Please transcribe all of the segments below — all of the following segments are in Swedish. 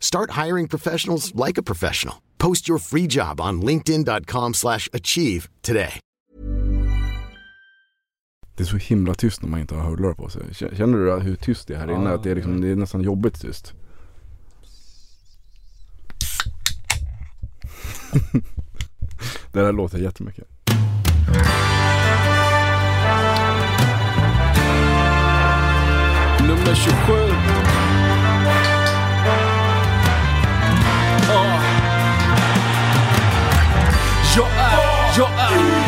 Start hiring professionals like a professional. Post your free job on linkedin.com/achieve slash achieve today. Det är så himla tyst när man inte har hörlurar på sig. Känner du hur tyst det är här inne? Att det är, liksom, det är nästan jobbigt tyst. det där låter jättemycket. Nummer 27.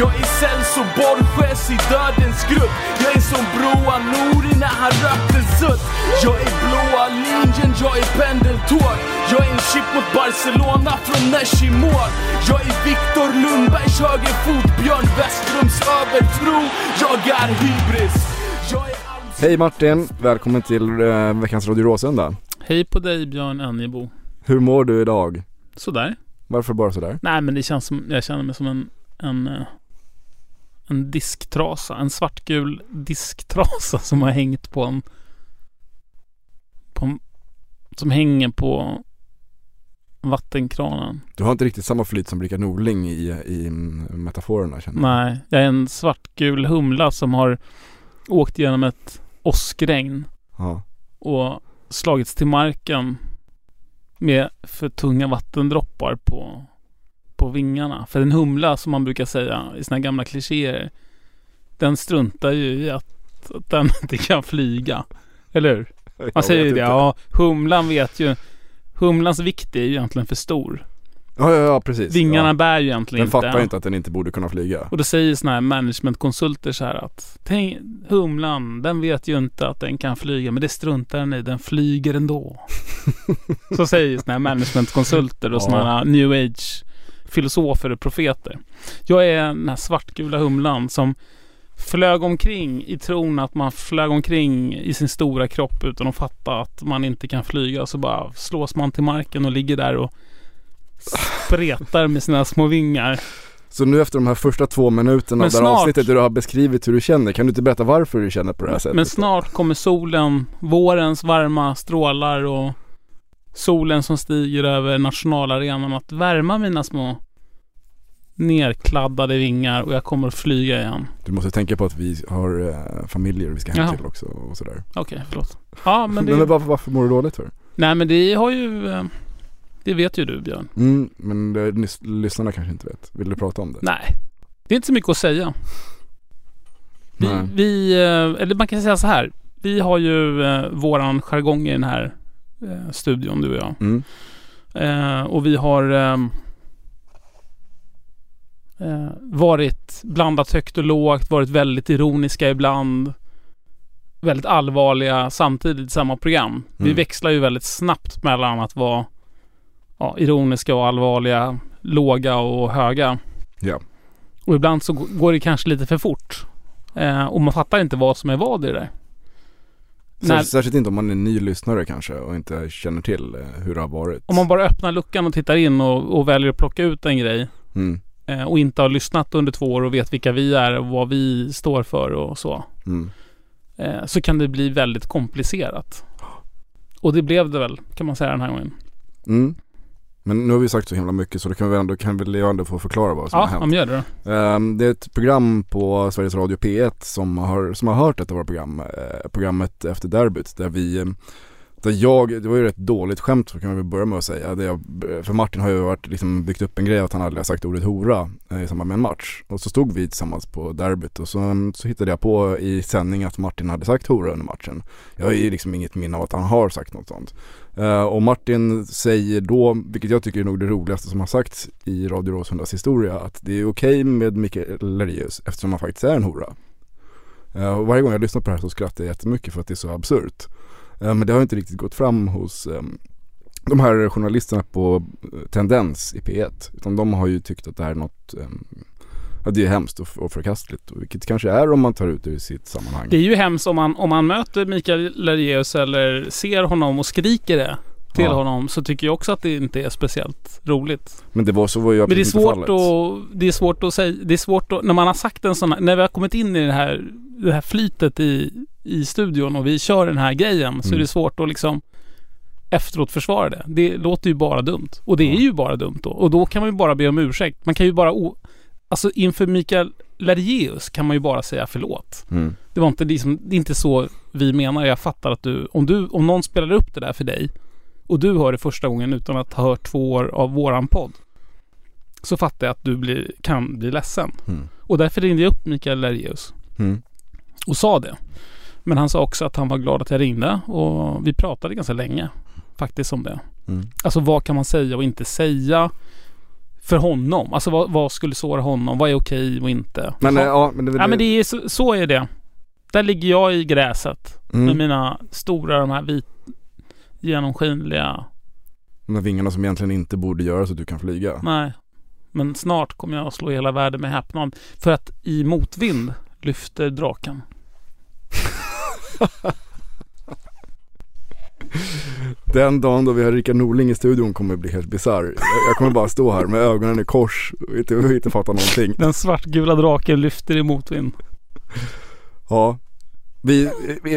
jag är Celso Borges i Dödens grupp Jag är som Broa Nouri när han rökte sutt Jag är blåa linjen, jag är pendeltåg Jag är en chip mot Barcelona från Nesh i mål Jag är Viktor Lundbergs högerfot Björn Westrums övertro Jag är hybris Jag är Hej Martin! Välkommen till eh, veckans Radio Råsunda. Hej på dig Björn Annebo. Hur mår du idag? Sådär. Varför bara sådär? Nej men det känns som, jag känner mig som en, en, eh, en disktrasa. En svartgul disktrasa som har hängt på en, på en som hänger på vattenkranen. Du har inte riktigt samma flyt som Rickard Norling i, i metaforerna känner jag. Nej, jag är en svartgul humla som har åkt genom ett åskregn Ja. och slagits till marken med för tunga vattendroppar på, på vingarna. För en humla som man brukar säga i sina gamla klichéer, den struntar ju i att, att den inte kan flyga. Eller hur? Man säger ju det, inte. ja humlan vet ju Humlans vikt är ju egentligen för stor. Ja, ja, ja precis. Vingarna ja. bär ju egentligen Den inte. fattar inte att den inte borde kunna flyga. Och då säger sådana här managementkonsulter så här att Tänk, humlan, den vet ju inte att den kan flyga men det struntar den i, den flyger ändå. så säger sådana här managementkonsulter och Ja. sådana här new age filosofer och profeter. Jag är den här svartgula humlan som flög omkring i tron att man flög omkring i sin stora kropp utan att fatta att man inte kan flyga. Så bara slås man till marken och ligger där och spretar med sina små vingar. Så nu efter de här första två minuterna snart- avsnittet där du har beskrivit hur du känner, kan du inte berätta varför du känner på det här sättet? Men snart kommer solen, vårens varma strålar och solen som stiger över nationalarenan att värma mina små nerkladdade vingar och jag kommer att flyga igen. Du måste tänka på att vi har eh, familjer vi ska hem Jaha. till också och sådär. Okej, förlåt. Ja, men det... men varför, varför mår du dåligt för? Nej, men det har ju... eh, Det vet ju du, Björn. Mm, men det, lyssnarna kanske inte vet. Vill du prata om det? Nej. Det är inte så mycket att säga. Vi, vi eh, eller man kan säga så här. Vi har ju våran jargong i den här eh, studion, du och jag. Mm. Eh, och vi har ehm, eh, varit blandat högt och lågt, varit väldigt ironiska ibland. Väldigt allvarliga samtidigt i samma program. Vi Mm. växlar ju väldigt snabbt mellan att vara ja, ironiska och allvarliga, låga och höga. Ja. Och ibland så går det kanske lite för fort. Eh, och man fattar inte vad som är vad i det där. Särskilt, särskilt inte om man är ny lyssnare kanske och inte känner till eh, hur det har varit. om man bara öppnar luckan och tittar in och, och väljer att plocka ut en grej Mm. eh, och inte har lyssnat under två år och vet vilka vi är och vad vi står för och så. Mm. Eh, så kan det bli väldigt komplicerat. Och det blev det väl, kan man säga den här gången. Mm. Men nu har vi sagt så himla mycket så då kan, vi ändå, kan jag ändå få förklara vad som Ja, har hänt. om gör det då. Ehm, det är ett program på Sveriges Radio P1 som har, som har hört ett av våra program, eh, programmet efter derbyt där vi eh, där jag, det var ju ett dåligt skämt så kan vi väl börja med att säga. Det jag, för Martin har ju varit, liksom byggt upp en grej att han aldrig har sagt ordet hora eh, i samband med en match. Och så stod vi tillsammans på derbyt och så, så hittade jag på i sändning att Martin hade sagt hora under matchen. Jag har ju liksom inget minne av att han har sagt något sånt. Uh, och Martin säger då, vilket jag tycker är nog det roligaste som har sagts i Radio Råsundas historia, att det är okej med Mikael Lerius eftersom han faktiskt är en hora. Uh, och varje gång jag lyssnar på det här så skrattar jag jättemycket för att det är så absurt. Uh, men det har inte riktigt gått fram hos um, de här journalisterna på Tendens i P1. Utan de har ju tyckt att det här är något, um, ja det är hemskt och, förkastligt. Vilket kanske är om man tar ut det ur sitt sammanhang. Det är ju hemskt om man, om man möter Mikael Lerreus eller ser honom och skriker det till Ja. honom så tycker jag också att det inte är speciellt roligt. Men det var så var ju Men det är svårt fallet. att, det är svårt att säga, det är svårt att, när man har sagt en sån här, när vi har kommit in i det här, det här flytet i, i studion och vi kör den här grejen så Mm. är det svårt att liksom efteråt försvara det. Det låter ju bara dumt. Och det är ju bara dumt då. Och då kan man ju bara be om ursäkt. Man kan ju bara, alltså inför Mikael Lergeus kan man ju bara säga förlåt. Mm. Det var inte liksom, det är inte så vi menar. Jag fattar att du, om du, om någon spelar upp det där för dig och du hör det första gången utan att ha hört två år av våran podd. Så fattar jag att du blir, kan bli ledsen. Mm. Och därför ringde jag upp Mikael Lergeus Mm. och sa det. Men han sa också att han var glad att jag ringde och vi pratade ganska länge faktiskt om det. Mm. Alltså vad kan man säga och inte säga för honom? Alltså vad, vad skulle såra honom? Vad är okej och inte? Men ja, men det, Ja men det är så, så är det. Där ligger jag i gräset med mm. mina stora, de här vit, genomskinliga, de här vingarna som egentligen inte borde göra så att du kan flyga. nej. Men snart kommer jag att slå hela världen med häpnad. För att i motvind lyfter draken. Den dagen då vi har Rickard Norling i studion kommer bli helt bisarr. Jag, kommer bara stå här med ögonen i kors och inte, och inte fatta någonting. Den svartgula draken lyfter i motvind. Ja. Vi,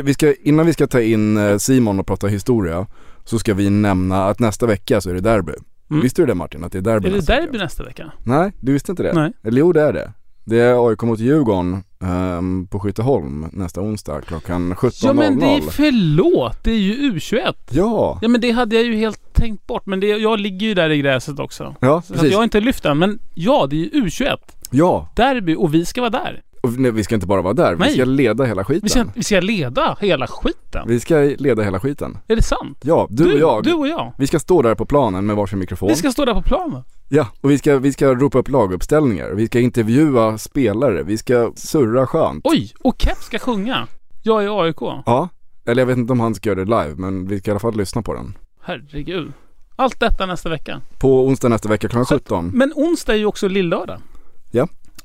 vi- ska, innan vi ska ta in eh, Simon och prata historia så ska vi nämna att nästa vecka så är det derby. Mm. Visste du det Martin? Att det är derby Är det derby vecka? nästa vecka? Nej, du visste inte det? Nej. Eller jo det är det. Det är AIK mot Djurgården ehm, på Skytteholm nästa onsdag klockan 17.00. Ja men det är förlåt, det är ju U21. Ja, Ja men det hade jag ju helt tänkt bort. Men det, jag ligger ju där i gräset också. ja Så att precis. jag har inte lyft den. Men ja, det är ju U21. Ja, Derby och vi ska vara där. Och nej, vi ska inte bara vara där, Nej. vi ska leda hela skiten. Vi ska, vi ska leda hela skiten. Vi ska leda hela skiten. Är det sant? Ja, du, och jag. Du och jag. Vi ska stå där på planen med varsin mikrofon. Vi ska stå där på planen. Ja, och vi ska, vi ska ropa upp laguppställningar. Vi ska intervjua spelare. Vi ska surra skönt. Oj! Och Kepp ska sjunga. Jag är AIK. Ja, eller jag vet inte om han ska göra det live, men vi ska i alla fall lyssna på den. Herregud. Allt detta nästa vecka. På onsdag nästa vecka klockan 17. Men onsdag är ju också lillördag.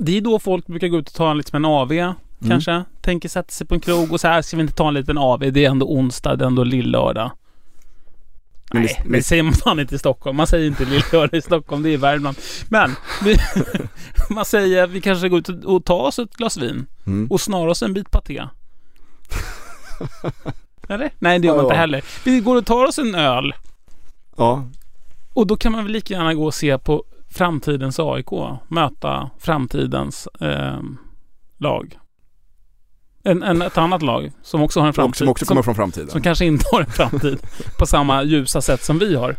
Det är då folk brukar gå ut och ta en liten AV Mm. kanske. Tänker sätta sig på en krog och så här ska vi inte ta en liten AV. Det är ändå onsdag, det är ändå lillördag. Men Nej, det- men det säger man fan inte i Stockholm. Man säger inte lillördag i Stockholm, det är i Värmland. Men vi, man säger vi kanske går ut och- och tar oss ett glas vin Mm. och snar oss en bit paté. Eller? Nej, det gör man Ja, inte ja. heller. Vi går och tar oss en öl Ja, och då kan man väl lika gärna gå och se på framtidens AIK. Möta framtidens ehm, lag. En, en, ett annat lag som också har en och framtid. som också kommer från framtiden. som kanske inte har en framtid på samma ljusa sätt som vi har.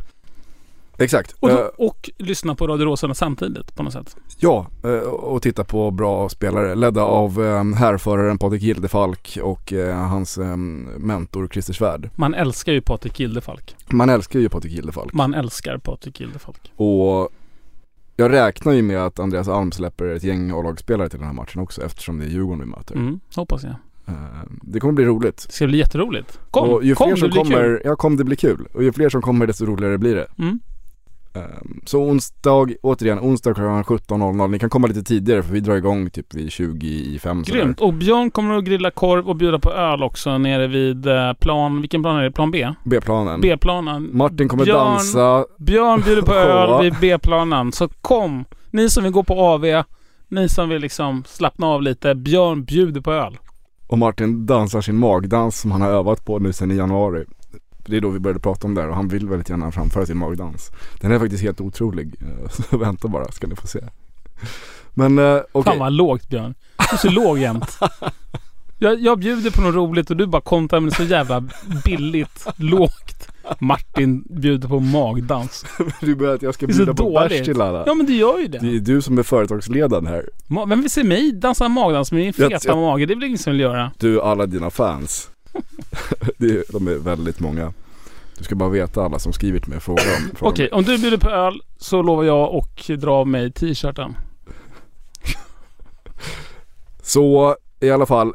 Exakt. Och, Eh, då, och lyssna på Radio Råsunda samtidigt på något sätt. ja, eh, och titta på bra spelare ledda av eh, härföraren Patrik Gildefalk och eh, hans eh, mentor Christer Svärd. Man älskar ju Patrik Gildefalk. Man älskar ju Patrik Gildefalk. Man älskar Patrik Gildefalk. Och jag räknar ju med att Andreas Alm släpper ett gäng A-lagsspelare till den här matchen också eftersom det är Djurgården vi möter. Mm, hoppas jag. Eh, Det kommer bli roligt. Det ska bli jätteroligt. Kom, och ju kom, fler det som blir kommer, kul. ja kom det blir kul. Och ju fler som kommer desto roligare blir det. Mm. Eh, Så onsdag, återigen onsdag klockan 17.00. Ni kan komma lite tidigare för vi drar igång typ vid 20 i fem sådär. Grymt. Och Björn kommer att grilla korv och bjuda på öl också nere vid eh, plan, vilken plan är det? Plan B? B-planen. B-planen. Martin kommer Björn- dansa. Björn bjuder på öl vid B-planen. Så kom! Ni som vill gå på AV, ni som vill liksom slappna av lite. Björn bjuder på öl. Och Martin dansar sin magdans som han har övat på nu sedan i januari. Det är då vi började prata om det här och han vill väldigt gärna framföra sin magdans. Den är faktiskt helt otrolig. Eh, Så vänta bara ska ni få se. Men eh, okej. Fan vad lågt Björn. Du är så låg jämt. Jag, jag bjuder på något roligt och du bara kontrar med så jävla billigt, lågt. Martin bjuder på magdans. Du börjar att jag ska bjuda på bärs till alla. Ja men du gör ju det. Det är du som är företagsledaren här. Ma- Vem vill se mig dansa magdans med min Jag- feta jag- mage? Det är väl ingen som vill göra? Du alla dina fans. det är, de är väldigt många. Du ska bara veta alla som skrivit med frågor om. frågor om- Okej, om du bjuder på öl så lovar jag och dra av mig t-shirten. Så i alla fall,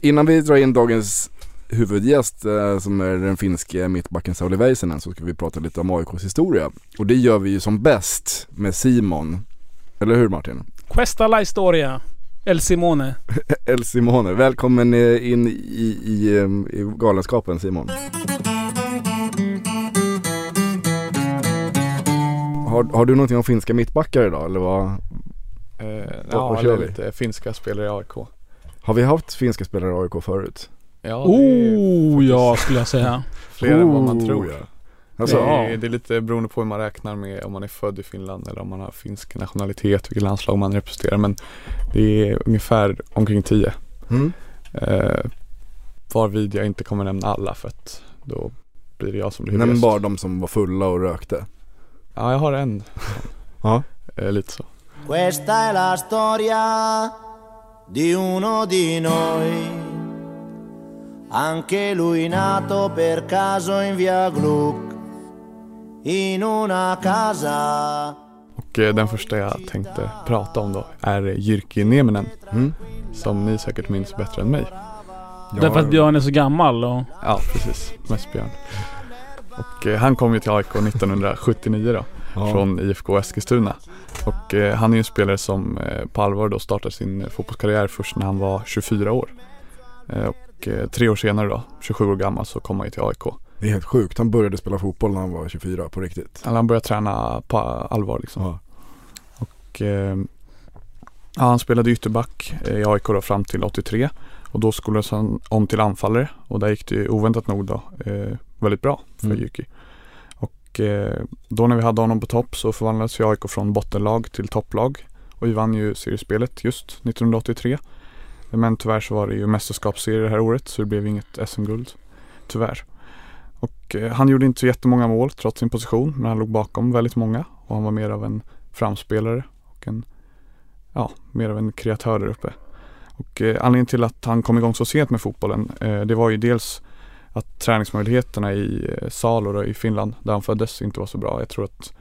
innan vi drar in dagens huvudgäst eh, som är den finske mittbacken Sauli Väisänen så ska vi prata lite om AIKs historia. Och det gör vi ju som bäst med Simon. Eller hur Martin? Questa la historia. El Simone. El Simone, välkommen eh, in i, i, i galenskapen Simon. Har, har du någonting om finska mittbackar idag eller vad? Eh, vad ja, kör vi? lite finska spelare i AIK. Har vi haft finska spelare i AIK förut? Ja, det är Oh ja, skulle jag säga. fler än vad man Oh, tror. ja. Alltså, det, ja. är, det är lite beroende på hur man räknar med om man är född i Finland eller om man har finsk nationalitet, vilket landslag man representerar. Men det är ungefär omkring tio. mm. Eh, varvid jag inte kommer nämna alla för att då blir det jag som blir Nämn bara de som var fulla och rökte. Ja, jag har en. Ja. Eh, lite så. Questa è la storia di uno di noi, anche lui nato per caso in via Gluck, Och eh, den första jag tänkte prata om då är Jyrki Nieminen. Mm. Som ni säkert minns bättre än mig. Därför att Björn är så gammal och... Ja, precis. Mest Björn. Och eh, han kom ju till AIK 1979 då. Ja. Från IFK Eskilstuna. Och eh, han är ju en spelare som eh, på allvar då startade sin eh, fotbollskarriär först när han var 24 år. Eh, och eh, tre år senare då, 27 år gammal, så kom han ju till AIK. Det är helt sjukt. Han började spela fotboll när han var 24 på riktigt. Eller han började träna på allvar liksom. Ja. Och, eh, ja, han spelade ytterback i AIK då fram till 83 och då skolades han om till anfallare och där gick det ju oväntat nog då eh, väldigt bra för Mm. Jyrki. Och eh, då när vi hade honom på topp så förvandlades ju AIK från bottenlag till topplag och vi vann ju seriespelet just 1983. Men tyvärr så var det ju mästerskapsserie det här året så det blev inget SM-guld. Tyvärr. Och eh, han gjorde inte så jättemånga mål trots sin position men han låg bakom väldigt många och han var mer av en framspelare och en, ja, mer av en kreatör där uppe. Och eh, anledningen till att han kom igång så sent med fotbollen eh, det var ju dels att träningsmöjligheterna i eh, Salo då, i Finland där han föddes inte var så bra. Jag tror att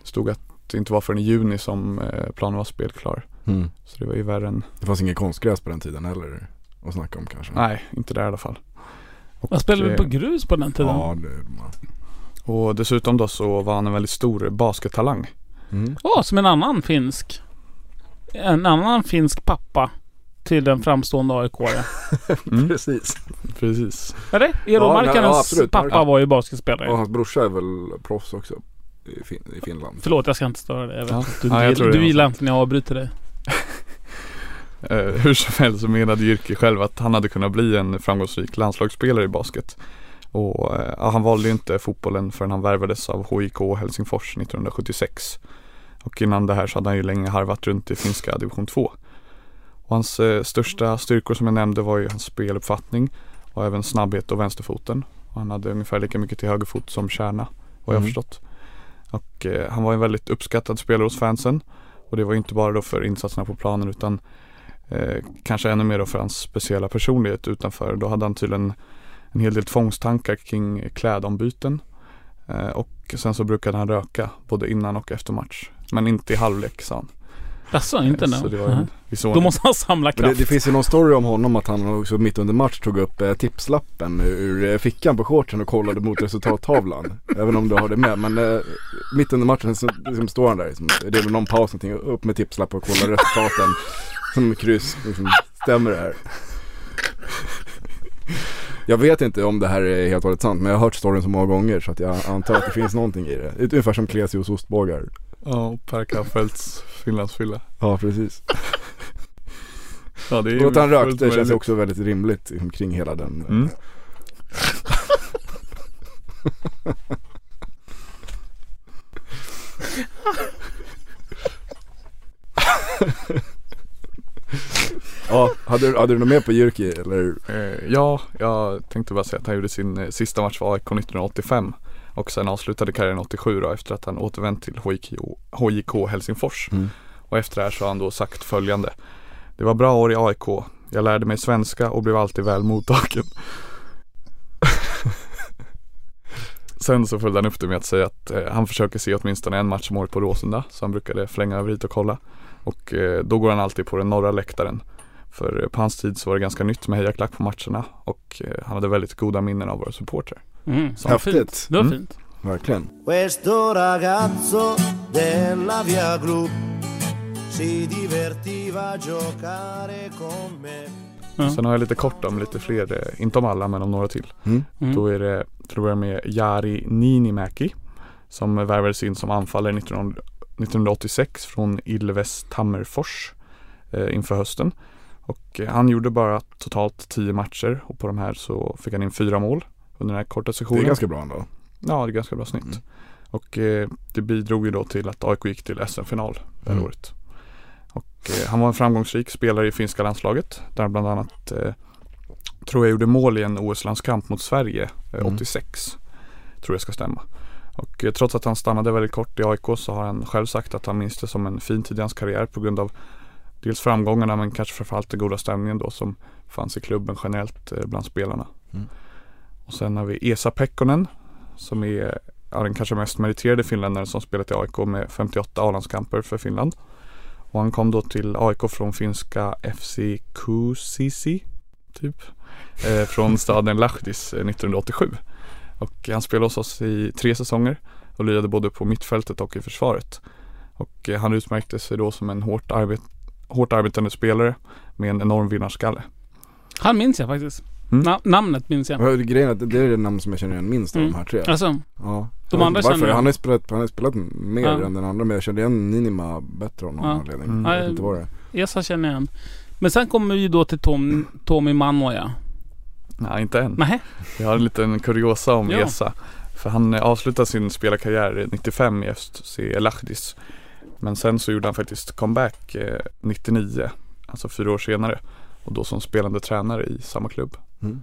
det stod att det inte var förrän i juni som eh, planen var spelklar. Mm. Så det var ju värre än, Det fanns ingen konstgräs på den tiden heller att snacka om kanske. nej inte där i alla fall. Och, Man spelade eh, på grus på den tiden. Ja, det man. Och dessutom då så var han en väldigt stor baskettalang. Mm. Ja, som en annan finsk. En annan finsk pappa till den framstående aik Mm, Precis. precis. Eller? Eero Ja, Markkanens ja, pappa Ja. var ju basketspelare. Och hans brorsa är väl proffs också i, fin- i Finland. Förlåt, jag ska inte störa dig. Jag vet Ja. du, Ja, jag du, det du gillar inte när jag avbryter dig. Eh, hur som helst så menade Jyrki själv att han hade kunnat bli en framgångsrik landslagsspelare i basket. Och eh, han valde inte fotbollen förrän han värvades av HIK Helsingfors 1976. Och innan det här så hade han ju länge harvat runt i finska division 2. Och hans eh, största styrkor som jag nämnde var ju hans speluppfattning och även snabbhet och vänsterfoten. Och han hade ungefär lika mycket till högerfot som Kärna, vad jag Mm. förstått. Och eh, han var en väldigt uppskattad spelare hos fansen. Och det var inte bara då för insatserna på planen utan eh, kanske ännu mer då för hans speciella personlighet utanför. Då hade han tydligen en hel del tvångstankar kring klädombyten. Eh, och sen så brukade han röka både innan och efter match. Men inte i halvlek sa han. Jaså, inte det nu? Då måste han samla Men det, kraft. det finns ju någon story om honom att han också mitt under match tog upp eh, tipslappen ur eh, fickan på shortsen och kollade mot resultattavlan. Även om du har det med. Men eh, mitt under matchen så liksom, står han där. Liksom, det är väl någon paus någonting. Upp med tipslappen och kolla resultaten. Som kryss. Liksom, stämmer det här? Jag vet inte om det här är helt och hållet sant. Men jag har hört storyn så många gånger så att jag antar att det finns någonting i det. Det är ungefär som Klesios ostbågar. Ja, Per Kaffelts Finlandsfylla. Ja precis. Ja, det är Och att han rökte känns också väldigt rimligt liksom, kring hela den. Mm. Ja, hade, du- hade du något mer på Jyrki eller? Eh, ja, jag tänkte bara säga att han gjorde sin eh, sista match för AIK 1985 och sen avslutade karriären 87 då efter att han återvänt till HIK, HJK Helsingfors. Mm. Och efter det här så har han då sagt följande. Det var bra år i AIK. Jag lärde mig svenska och blev alltid väl mottagen. Sen så följde han upp det med att säga att eh, han försöker se åtminstone en match om året på Råsunda. Så han brukade flänga över hit och kolla. Och eh, då går han alltid på den norra läktaren. För på hans tid så var det ganska nytt med hejaklack på matcherna och eh, han hade väldigt goda minnen av våra supportrar. Mm. Så. Häftigt. Det var Mm. fint. Verkligen. Questo ragazzo della via Gru si divertiva giocare con me. Ja. Sen har jag lite kort om lite fler, eh, inte om alla men om några till. Mm. Mm. Då är det, tror jag med Jari Niinimäki som värvades in som anfallare 1900 1986 från Ilves Tammerfors eh, inför hösten. Och eh, han gjorde bara totalt 10 matcher och på de här så fick han in fyra mål under den här korta Det sessionen. är ganska bra ändå. Ja, det är ganska bra snitt. Mm. Och eh, det bidrog ju då till att AIK gick till SM-final det här Mm. året. Och eh, han var en framgångsrik spelare i finska landslaget. Där bland annat, eh, tror jag gjorde mål i en OS-landskamp mot Sverige eh, Mm. 86. Tror jag ska stämma. Och eh, trots att han stannade väldigt kort i AIK så har han själv sagt att han minns det som en fin tid i hans karriär på grund av dels framgångarna men kanske framförallt den goda stämningen då som fanns i klubben generellt eh, bland spelarna. Mm. Och sen har vi Esa Pekkonen som är ja, den kanske mest meriterade finländaren som spelat i AIK med 58 A-landskamper för Finland. Och han kom då till AIK från finska FC Kuusisi typ. Eh, från staden Lahtis eh, 1987. Och han spelade hos oss i tre säsonger och lirade både på mittfältet och i försvaret. Och eh, han utmärkte sig då som en hårt, arbet, hårt arbetande spelare med en enorm vinnarskalle. Han minns jag faktiskt. Mm. Na- namnet minns jag. Ja. Grejen är att det är det namn som jag känner igen minst av Mm. de här tre. Alltså, Ja. De andra varför. jag. Han har spelat, han har ju spelat mer Ja. än den andra men jag kände igen Ninima bättre av någon Ja. anledning. Mm. Jag vet inte vad det är. Esa känner jag igen. Men sen kommer vi då till Tom, Tommy Manoja. Nej, inte än. Nej. Jag har en liten kuriosa om Ja. Esa. För han avslutade sin spelarkarriär 95 i FC Lahtis. Men sen så gjorde han faktiskt comeback eh, 99, alltså fyra år senare. Och då som spelande tränare i samma klubb. Mm.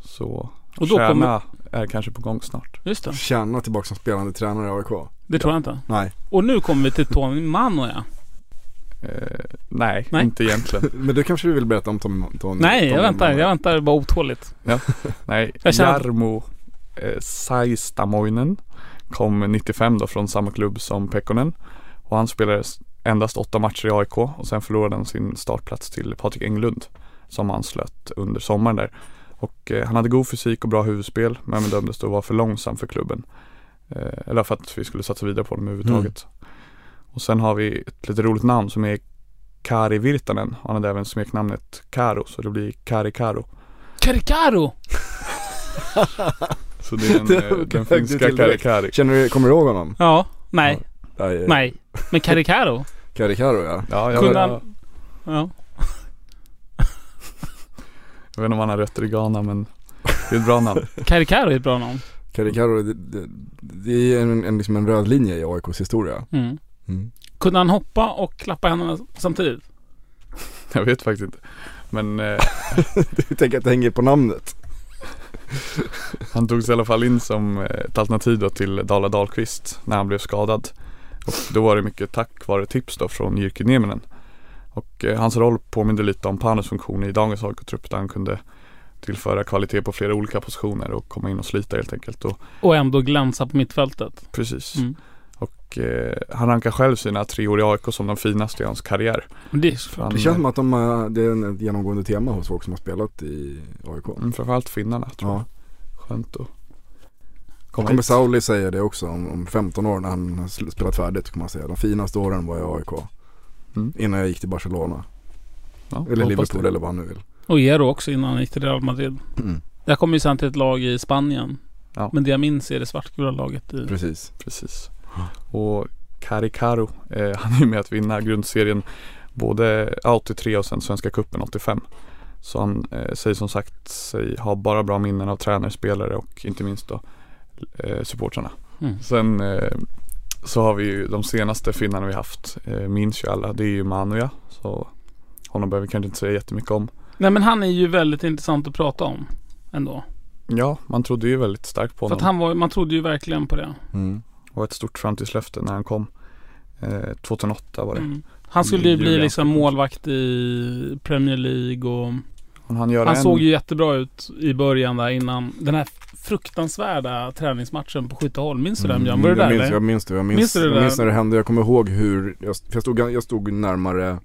Så Och då Kärna kommer- är kanske på gång snart. Just det. Tjärna tillbaka som spelande tränare i AIK. Det tror jag inte. Nej. Och nu kommer vi till Tommy Manoja. Eh, nej, Nej. inte egentligen. Men du kanske vill berätta om Tom, Tom Nej, jag väntar. Jag väntar bara otåligt. Nej, Jag känner- Jarmo eh, Saistamoinen kom 95 då från samma klubb som Pekkonen. Och han spelade endast åtta matcher i AIK och sen förlorade han sin startplats till Patrik Englund som anslöt under sommaren där. Och eh, han hade god fysik och bra huvudspel men bedömdes då vara för långsam för klubben. Eh, eller för att vi skulle satsa vidare på honom överhuvudtaget. Och sen har vi ett lite roligt namn som är Kari Virtanen. Han hade även smeknamnet Karo så det blir Kari Karo. Karikaro! Så det är den, Det eh, den högre finska Kari. Kari. Känner du, kommer du ihåg honom? Ja. Nej. Nej. Nej. Men Karikaro? Karikaro ja. Ja, jag, Kunde jag, han... Ja. jag vet inte om han har rötter i Ghana men det är ett bra namn. Karikaro är ett bra namn. Karikaro, det, det, det är en, en, liksom en röd linje i AIKs historia. Mm. Mm. Kunde han hoppa och klappa händerna samtidigt? Jag vet faktiskt inte. Men eh, Du tänker att det hänger på namnet? han togs i alla fall in som eh, ett alternativ då till Dala Dahlqvist när han blev skadad. Och då var det mycket tack vare tips då från Jyrki Nieminen. Och eh, hans roll påminner lite om Panos funktion i dagens AIK-trupp där han kunde tillföra kvalitet på flera olika positioner och komma in och slita helt enkelt. Och Och ändå glänsa på mittfältet. precis. Mm. Och eh, han rankar själv sina tre år i AIK som de finaste i hans karriär. Det är han, Det känns som att de, har- det är ett genomgående tema hos folk som har spelat i AIK. mm, framförallt finnarna tror Ja. jag. Skönt att Kommer hit. Sauli säga det också om, om 15 år när han har spelat färdigt kommer han säga. De finaste åren var i AIK. Mm. Innan jag gick till Barcelona. Ja, Eller Liverpool det. eller vad han nu vill. Och Ero också innan han gick till Real Madrid. Mm. Jag kom ju sen till ett lag i Spanien. Ja. Men det jag minns är det svartgula laget i... Precis. Precis. Och Kari Karo, eh, han är ju med att vinna grundserien både 83 och sen Svenska Cupen 85. Så han eh, säger som sagt sig ha bara bra minnen av tränare, spelare och inte minst då eh, supportrarna. Mm. Sen eh, så har vi ju de senaste finnarna vi haft, eh, minns ju alla, det är ju Manuja. Så honom behöver vi kanske inte säga jättemycket om. Nej men han är ju väldigt intressant att prata om. Ändå. Ja, man trodde ju väldigt starkt på För honom. att han var, man trodde ju verkligen på det. Mm. Och ett stort framtidslöfte när han kom. Eh, 2008 var det. Mm. Han skulle ju bli liksom målvakt i Premier League och han han en, såg ju jättebra ut i början där innan den här fruktansvärda träningsmatchen på Skytteholm. Minns du den Björn? Var du jag där minns, eller? Jag minns det, jag minns, Minns det jag minns när det hände, jag kommer ihåg hur, jag, för jag, stod, jag stod närmare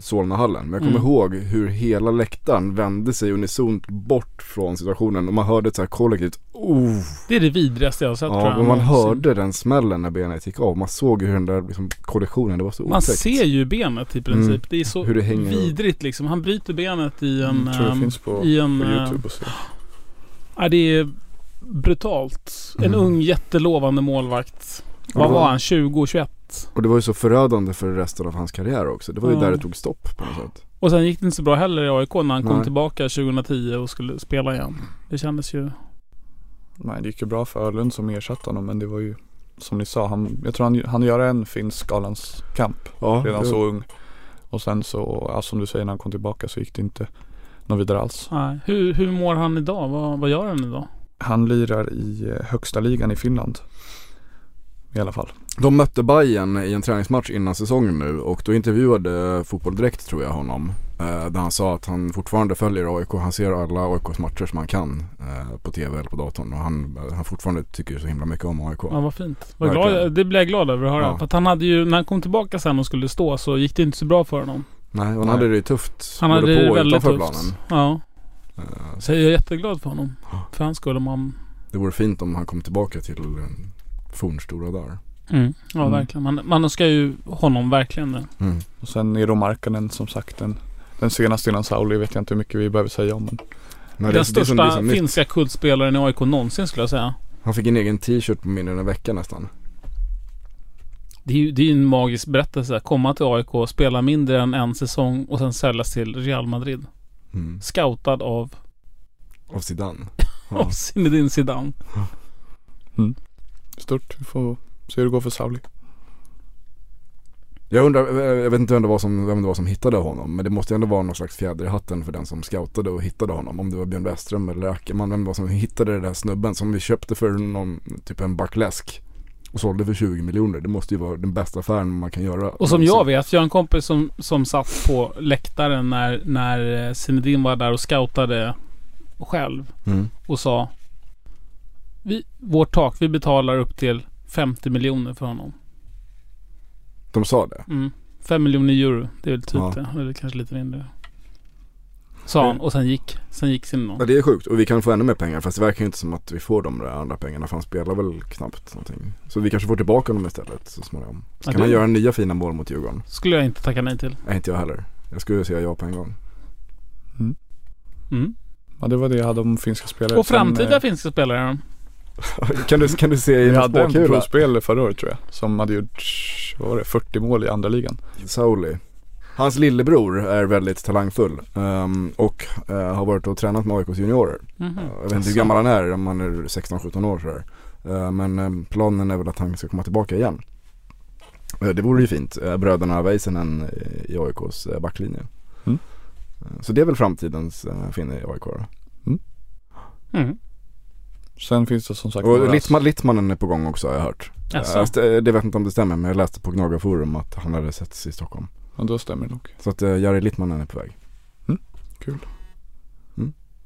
Solnahallen, men jag kommer Mm. ihåg hur hela läktaren vände sig unisont bort från situationen och man hörde ett så här kollektivt oh. Det är det vidrigaste jag har sett tror Ja, jag. och man hörde den smällen när benet gick av. Man såg hur den där liksom, kollisionen, det var så Man otäckt. ser ju benet i princip. Mm. Det är så Hur det hänger. vidrigt liksom. Han bryter benet i en... Mm, tror det ehm, finns på, i en på eh, Youtube och så. Ja, det är brutalt. En Mm. ung jättelovande målvakt. Vad Ja. var han? 20, 21? Och det var ju så förödande för resten av hans karriär också. Det var ju Ja. där det tog stopp på något sätt. Och sen gick det inte så bra heller i AIK när han kom Nej. tillbaka 2010 och skulle spela igen. Det kändes ju... Nej, det gick ju bra för Öhlund som ersatte honom men det var ju som ni sa, han, jag tror han, han gör en finsk A-landskamp Ja, redan så ung. Och sen så, ja, som du säger när han kom tillbaka så gick det inte något vidare alls. Nej. Hur, hur mår han idag? Vad, vad gör han idag? Han lirar i eh, högsta ligan i Finland. I alla fall. De mötte Bayern i en träningsmatch innan säsongen nu och då intervjuade Fotboll Direkt tror jag honom. Eh, där han sa att han fortfarande följer AIK. Han ser alla AIKs matcher som han kan eh, på tv eller på datorn. Och han, han fortfarande tycker så himla mycket om AIK. Ja, vad fint. Verkligen. glad, det blir jag glad över att höra. Ja. För att han hade ju, när han kom tillbaka sen och skulle stå så gick det inte så bra för honom. Nej, och han Nej. hade det ju tufft. Han hade på det väldigt tufft. planen. Ja. Så jag är jätteglad för honom. För han skulle man... Det vore fint om han kom tillbaka till fornstora dagar. Mm. Ja, Mm. verkligen. Man, man ska ju honom verkligen det. Mm. Och sen Eero Markkanen som sagt den, den senaste innan Sauli vet jag inte hur mycket vi behöver säga om. Men Nej, Den det- det det största nytt. finska kultspelaren i AIK någonsin skulle jag säga. Han fick en egen t-shirt på mindre än en vecka nästan. Det är ju det är en magisk berättelse. Komma till AIK, spela mindre än en säsong och sen säljas till Real Madrid. Mm. Scoutad av, Av Zidane. av Zinedine Zidane. stort, vi får se hur det går för Sauli. Jag undrar, eh, jag vet inte vem det, var som, vem det var som hittade honom. Men det måste ju ändå vara någon slags fjäder i hatten för den som scoutade och hittade honom. Om det var Björn Westström eller Ackerman. Vem det var som hittade den där snubben som vi köpte för någon, typ en back läsk. Och sålde för 20 miljoner. Det måste ju vara den bästa affären man kan göra. Och som jag vet, jag har en kompis som, som satt på läktaren när, när eh, Zinedine var där och scoutade själv. Mm. Och sa vi, Vårt tak, vi betalar upp till 50 miljoner för honom. De sa det. Mm. 5 miljoner euro. Det är väl typ Ja. det. Eller kanske lite mindre. Sa han och sen gick, sen gick sin Ja det är sjukt och vi kan få ännu mer pengar fast det verkar ju inte som att vi får de där andra pengarna för han spelar väl knappt någonting. Så vi kanske får tillbaka honom istället så småningom. Så Ja, kan det- han göra nya fina mål mot Djurgården. Skulle jag inte tacka nej till. Nej inte jag heller. Jag skulle säga ja på en gång. Mm. Ja det var det jag hade om finska spelare. Och framtida Sen, eh, finska spelare. kan, du, kan du se i Vi hade en provspelare förra året tror jag. Som hade gjort, vad var det, 40 mål i andra ligan. Sauli. Hans lillebror är väldigt talangfull ehm, och eh, har varit och tränat med AIKs juniorer. Mhm. Jag vet inte hur gammal han är, om han är 16-17 år sådär. Eh, men eh, planen är väl att han ska komma tillbaka igen. Det vore ju fint. Bröderna Väisänen i AIKs backlinje. Mm. Så det är väl framtidens uh, finne i AIK då. Mm. Sen finns det som sagt Och Littman, Littmanen är på gång också har jag hört. St- det vet inte om det stämmer men jag läste på Gnagarforum att han hade setts i Stockholm. Ja då stämmer det nog. Så att uh, Jari Littmanen är på väg.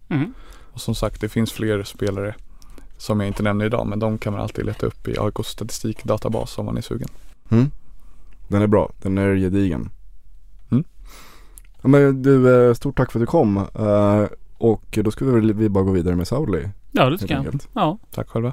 Mm. Och som sagt det finns fler spelare som jag inte nämner idag men de kan man alltid leta upp i AIKs statistikdatabas om man är sugen. Mm. Den är bra, den är gedigen. Mm. Ja, men du, eh, stort tack för att du kom. Eh, och då ska vi, bara gå vidare med Sauli. Ja, det tycker jag. Ja. Tack själva.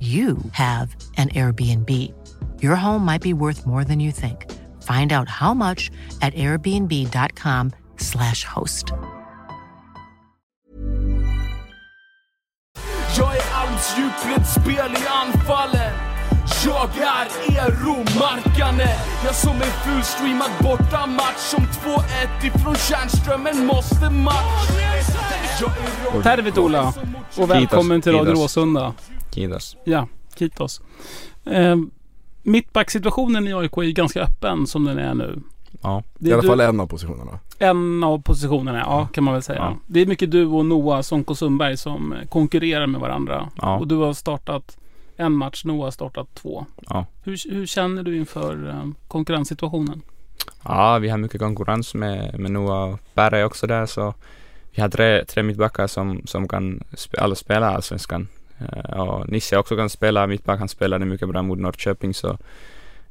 you have an Airbnb. Your home might be worth more than you think. Find out how much at airbnb.com/slash host. Jag är armsdjup spel i anfallen Jag är Eero Markkanen Jag som en fullstreamad bortamatch Som 2-1 ifrån Tjärnströmen måste match är rå- Tervetuloa och välkommen till Radio. Råsunda. Kiitos. Ja, kitos. Eh, Mittbacksituationen i AIK är ju ganska öppen som den är nu. Ja. Det I alla du- fall en av positionerna. En av positionerna, ja kan man väl säga. Ja. Det är mycket du och Noah Sonko Sundberg som konkurrerar med varandra. Ja. Och du har startat en match, Noah har startat två. Ja. Hur, hur känner du inför eh, konkurrenssituationen? ja, vi har mycket konkurrens med, med Noah och är också där så vi har tre, tre mittbackar som, som kan spe, alla spela allsvenskan. Eh, och Nisse också kan spela mittback, han spelade mycket bra mot Norrköping så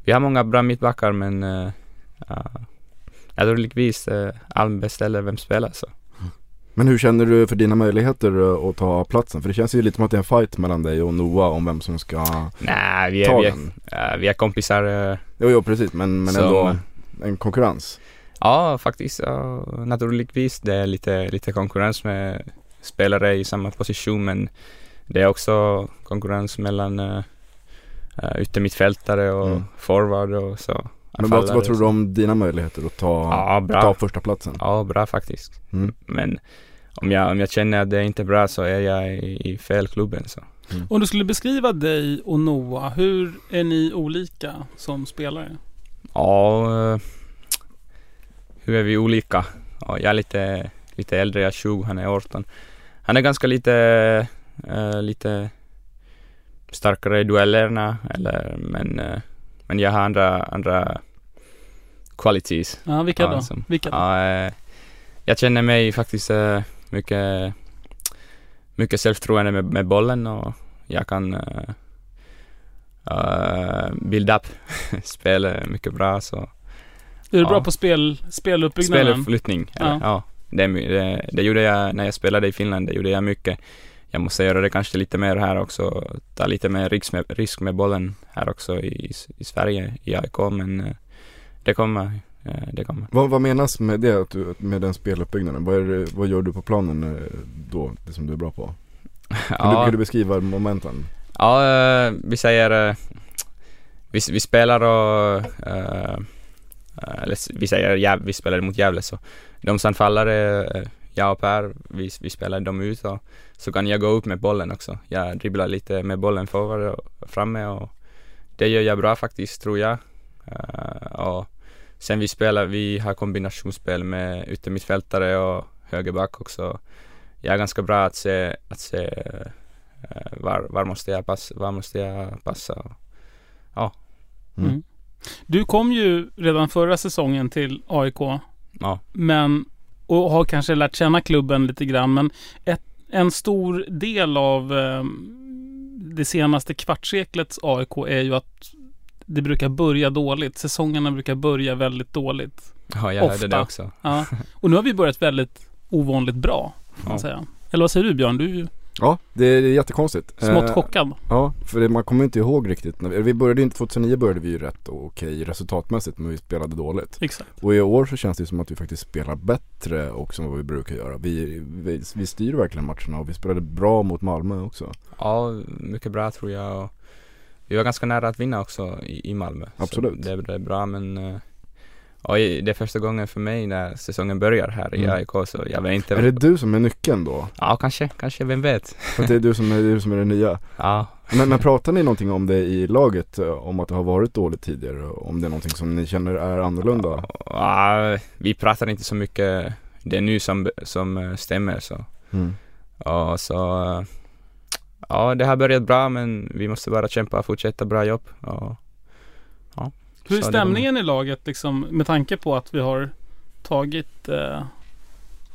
vi har många bra mittbackar men uh, jag tror lyckligtvis uh, Alm beställer vem spelar så. Men hur känner du för dina möjligheter eh, att ta platsen? För det känns ju lite som att det är en fight mellan dig och Noah om vem som ska Nej, vi är, ta vi är, den. eh, vi är kompisar uh, Jo, jo precis men, men Som- ändå en konkurrens. Ja, faktiskt. Ja, naturligtvis. Det är lite, lite konkurrens med spelare i samma position men det är också konkurrens mellan uh, yttermittfältare och Mm. forward och så. Men vad, vad tror du så. om dina möjligheter att ta, Ja, bra. ta första platsen? Ja, bra faktiskt. Mm. Men om jag, om jag känner att det inte är bra så är jag i, i fel klubben så. Om du skulle beskriva dig och Noah, hur är ni olika som spelare? Ja, eh, hur är vi olika? Ja, jag är lite, lite äldre, jag är 20, han är 18. Han är ganska lite, eh, lite starkare i duellerna, eller, men, eh, men jag har andra, andra qualities. Ja, vilka Ja, då? som- Vilka då? Ja, eh, jag känner mig faktiskt eh, mycket, mycket självförtroende med, med bollen och jag kan uh, build up spelet mycket bra så är du bra ja. på spel, speluppbyggnaden? Speluppflyttning, Ja. ja. ja det, det, det gjorde jag när jag spelade i Finland, det gjorde jag mycket. Jag måste göra det kanske lite mer här också, ta lite mer risk med, risk med bollen här också i, i Sverige, i AIK, men eh, det kommer, eh, det kommer. Vad, vad menas med det, att du, med den speluppbyggnaden? Vad, är det, vad gör du på planen eh, då, det som du är bra på? Kan, du, kan du beskriva momenten? Ja, vi säger, vi, vi spelar och, eller vi säger Gäv, vi spelar mot Gävle så de som eh, jag och Per, vi, vi spelar dem ut och så kan jag gå upp med bollen också. Jag dribblar lite med bollen forward och framme och det gör jag bra faktiskt tror jag. Eh, och sen vi spelar, vi har kombinationsspel med yttermittfältare och högerback också. Jag är ganska bra att se, att se eh, var, var måste jag passa, var måste jag passa. Mm. Mm. Du kom ju redan förra säsongen till AIK, Ja, men och har kanske lärt känna klubben lite grann. Men ett, en stor del av eh, det senaste kvartsseklets AIK är ju att det brukar börja dåligt. Säsongerna brukar börja väldigt dåligt. ja jag hörde Ofta. det också. Ja. Och nu har vi börjat väldigt ovanligt bra, får man Ja. säga. Eller vad säger du Björn? Du Ja, det är jättekonstigt. smått Eh, chockad. Ja, för det, man kommer inte ihåg riktigt. När vi, vi började inte, 2009 började vi ju rätt okej resultatmässigt men vi spelade dåligt. Exakt. Och i år så känns det som att vi faktiskt spelar bättre också än vad vi brukar göra. Vi, vi, vi styr verkligen matcherna och vi spelade bra mot Malmö också. Ja, mycket bra tror jag. Vi var ganska nära att vinna också i, i Malmö. Absolut. Så det, det är bra men i- det är första gången för mig när säsongen börjar här i Mm. AIK så jag vet inte. Är det du som är nyckeln då? Ja, kanske, kanske, vem vet? För att det är du som är, du som är den nya. Ja, Men, men pratar ni någonting om det i laget? eh, Om att det har varit dåligt tidigare? Om det är någonting som ni känner är annorlunda? ja, vi pratar inte så mycket. Det är nu som, som eh, stämmer så. Mm. Ja, så eh, ja, det har börjat bra men vi måste bara kämpa och fortsätta bra jobb. Ja, ja. Hur är stämningen i laget liksom med tanke på att vi har tagit, eh,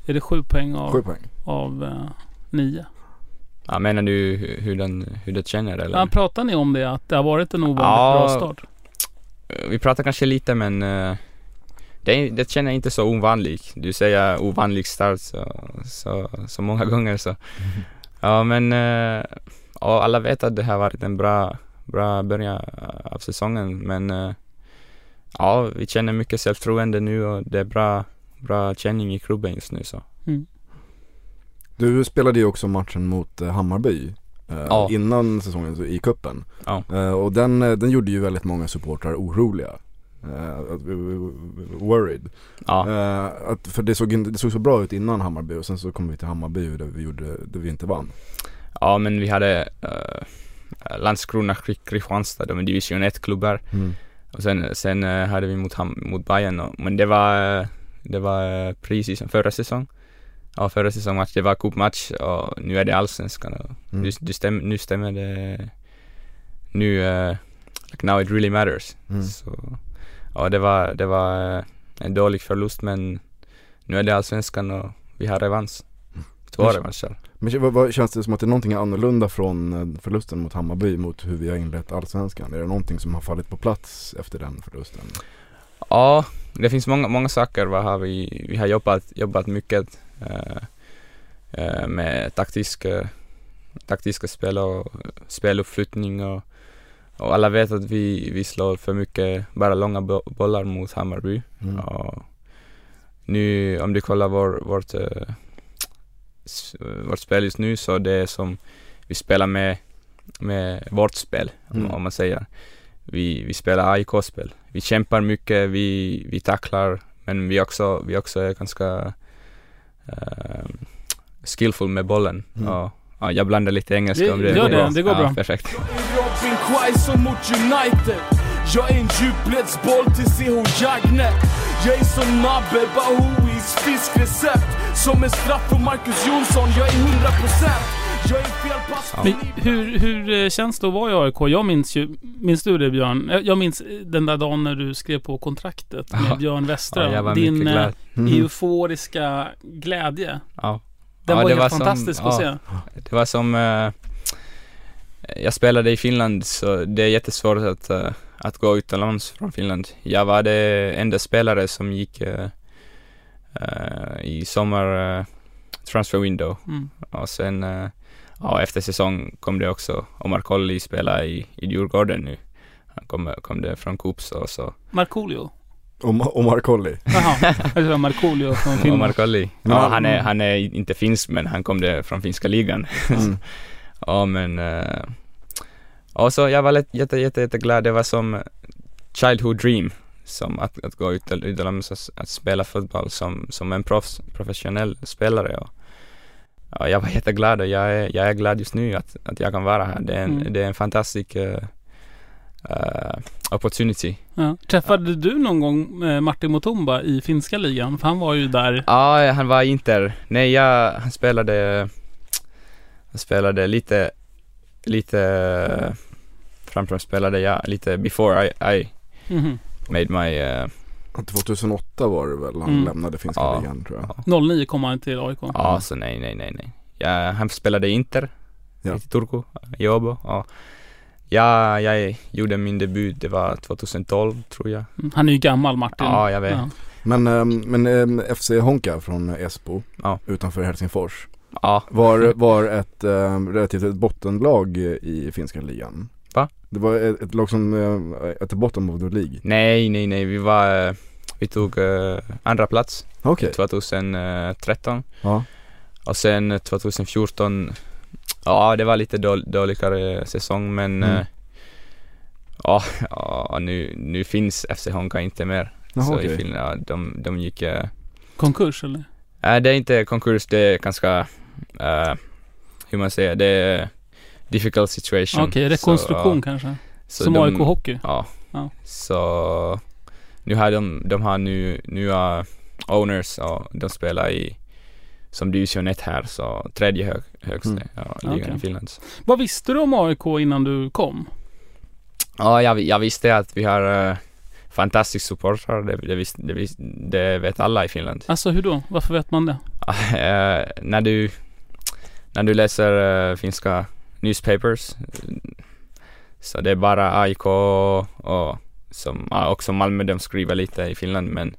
är det sju poäng av, Sju poäng. av eh, nio? Ja, menar du hur, den, hur det känner eller? Ja, pratar ni om det? Att det har varit en ovanligt Ja. bra start? Vi pratar kanske lite men eh, det, det känner jag inte så ovanligt. Du säger ovanlig start så, så, så många gånger så. Ja men eh, ja, alla vet att det har varit en bra, bra början av säsongen men eh, ja, vi känner mycket självförtroende nu och det är bra, bra känning i klubben just nu så. Du spelade ju också matchen mot eh, Hammarby eh, Ja. innan säsongen i kuppen Ja. Eh, Och den, eh, den gjorde ju väldigt många supportrar oroliga. Eh, vi- worried. Ja, Eh, att, för det såg, det såg så bra ut innan Hammarby och sen så kom vi till Hammarby där vi, gjorde, där vi inte vann. ja men vi hade uh, Landskrona, Kri- Kristianstad, de är division 1-klubbar. Och sen, sen eh, hade vi mot, Ham- mot Bayern och, men det var, det var eh, precis som förra säsong. Ja, förra säsongmatch, det var cupmatch och nu är det allsvenskan Mm. nu, du stäm, nu stämmer det nu, eh, like now it really matters. Mm. Så, ja det var, det var en dålig förlust men nu är det allsvenskan och vi har revansch. Två revanscher. Men vad, vad, känns det som att det är någonting annorlunda från eh, förlusten mot Hammarby mot hur vi har inlett Allsvenskan? Är det någonting som har fallit på plats efter den förlusten? Ja, det finns många, många saker. Vad har vi, vi har jobbat, jobbat mycket eh, med taktiska, taktiska spel och speluppflyttning och, och alla vet att vi, vi slår för mycket bara långa bo- bollar mot Hammarby. Mm. Och nu om du kollar vår, vårt, vårt spel just nu så det är som vi spelar med, med vårt spel Mm. om, man säger. Vi, vi spelar AIK-spel. Vi kämpar mycket, vi, vi tacklar men vi också, vi också är ganska eh, skillful med bollen. Mm. Och, ja, jag blandar lite engelska Det- om det gör går det, bra. det går ja, bra. Perfekt. Mot United Jag är en djupledsboll till CH Jagnet Jag är som Nabbe Bahois fiskrecept Som en straff för Marcus Jonsson Jag är 100% Jag är felpass Men hur, hur eh, känns det att vara i AIK? Jag minns ju, minns du det Björn? Eh, Jag minns eh, den där dagen när du skrev på kontraktet med Ja. Björn Westra. Ja, Din. Mm. euforiska glädje. Ja. Den Ja, var det helt var som- fantastisk att ja. se. Det var som, eh, jag spelade i Finland så det är jättesvårt att, eh, att gå utomlands från Finland. Jag var det enda spelare som gick eh, i sommar eh, transfer window Mm. och sen ja, efter säsong kom det också Omar Kolli spela i, i Djurgården nu. Han kom, kom det från Coops och så. Markoolio. Och, och Markolli. Jaha, jag tror det var Markoolio från Omar Finland. Kolli. Men Ja, han- han, är, han är inte finsk men han kom det från finska ligan. Mm. Ja men uh, och så jag var jätte, jätte, jätteglad. Det var som childhood dream. Som att, att gå ut utomlands att, att spela fotboll som, som en proffs, professionell spelare. Och, ja, jag var jätteglad och jag är, jag är glad just nu att, att jag kan vara här. Det är en, Mm. det är en fantastisk uh, uh, opportunity. Ja. Träffade du någon gång eh, Martin Mutumba i finska ligan? För han var ju där. Ja, han var inte, nej jag, han spelade, han spelade lite, lite, framförallt spelade jag lite before I, I Mhm. made my, uh, 2008 var det väl han Mm. lämnade finska Ja. ligan tror jag. 09 kom han till AIK. ja så nej, nej, nej, nej. Ja, han spelade Inter, Ja. i Turku, i Åbo. Ja. Ja, jag gjorde min debut, det var 2012 tror jag. Mm, Han är ju gammal Martin. Ja, jag vet. Ja. Men, ehm, men ehm, FC Honka från Esbo Ja. utanför Helsingfors Ja, var, var ett um, relativt ett bottenlag i finska ligan. Va? Det var ett, ett lag som, uh, ett bottom of the League. nej, nej, nej, vi var, eh, Vi tog eh, andra plats Okej. 2013 Ja. och sen 2014 Ja det var lite dål- dåligare säsong men Mm. eh, Ja, ja nu, nu finns FC Honka inte mer. Jaha, så okej. i Finland, ja, de, de gick eh, Konkurs eller? Nej det är inte konkurs, det är ganska eh, Hur man säger, det är difficult situation. Okej, rekonstruktion Så, ja. kanske? Så Som de- AIK Hockey? Ja. Ja. Så nu har de, de har nu nya owners och de spelar i som division 1 här, så tredje hög, högsta Mm. ja, ligan Okej. i Finland. Vad visste du om AIK innan du kom? Ja, jag, jag visste att vi har uh, fantastisk supportrar, det, det, visst, det, visst, det vet alla i Finland. Alltså hur då? Varför vet man det? Eh, när du, när du läser eh, finska newspapers så det är bara AIK och som, också Malmö de skriver lite i Finland men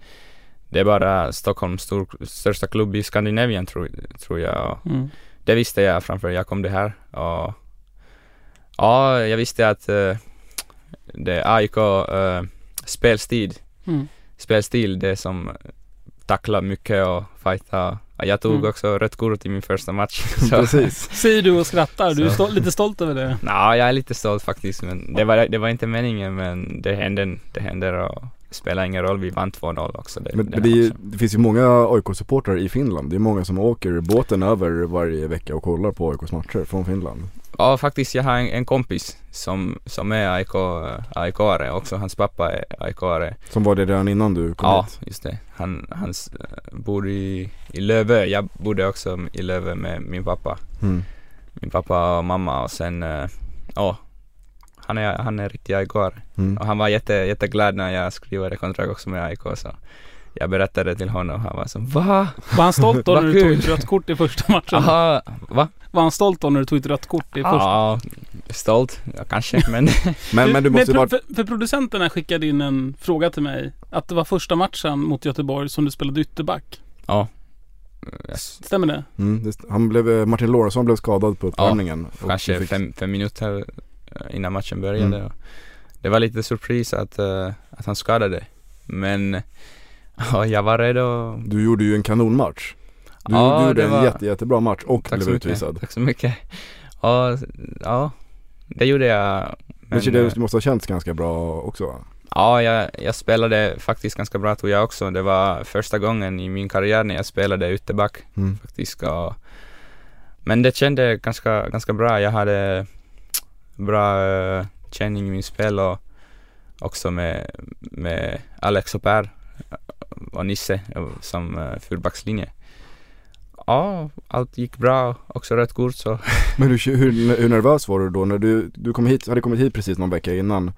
det är bara Stockholms stor, största klubb i Skandinavien tror, tror jag. Mm. Det visste jag framför jag kom det här och ja, jag visste att eh, det är AIK uh, spelstil, Mm. spelstil det som tacklar mycket och fightar. Jag tog Mm. också rött kort i min första match. Så- Precis. Säger du och skrattar. Du är stol- lite stolt över det. Nå, jag är lite stolt faktiskt men det var, det var inte meningen men det hände, det hände och spelar ingen roll, vi vann 2-0 också. Det, Men, men det, är, det finns ju många AIK-supportrar i Finland. Det är många som åker båten över varje vecka och kollar på AIKs matcher från Finland. Ja faktiskt, jag har en, en kompis som, som är AIK, AIK-are också, hans pappa är AIK-are. Som var det redan innan du kom Ja, hit. just det. Han, han bor i, i Lövö. Jag bodde också i Lövö med min pappa. Mm. Min pappa och mamma och sen, eh, ja. Han är, han är riktig AIK-are. Mm. Och han var jätte, jätteglad när jag skrev det kontrakt också med AIK så jag berättade till honom och han var som va? Var han stolt då när du tog ett rött kort i första matchen? Aha, va? Var han stolt då när du tog ett rött kort i första? Ja, stolt, ja, kanske men Men, men du måste pro- vara... för, för producenterna skickade in en fråga till mig. Att det var första matchen mot Göteborg som du spelade ytterback. ja. Yes. Stämmer det? Mm, det, han blev, eh, Martin Lorentzon blev skadad på uppvärmningen. och Kanske fick- fem, fem minuter innan matchen började. Mm. Och Det var lite surpris att, eh, att han skadade. Men ja, jag var redo. Du gjorde ju en kanonmatch. Du, Ja, du gjorde en var- jätte, jättebra match och Tack blev mycket. utvisad. Tack så mycket. Ja, ja det gjorde jag. Men, Men, det eh, måste ha känts ganska bra också va? ja, jag, jag spelade faktiskt ganska bra tror jag också. Det var första gången i min karriär när jag spelade ytterback Mm. faktiskt. Och, men det kände ganska, ganska bra. Jag hade bra uh, känning i min spel och också med, med Alex och Per eh, och Nisse eh, som uh. Ja, allt gick bra. Också rött kort så. Men hur, hur, hur nervös var du då när du, du kom hit, hade kommit hit precis någon vecka innan?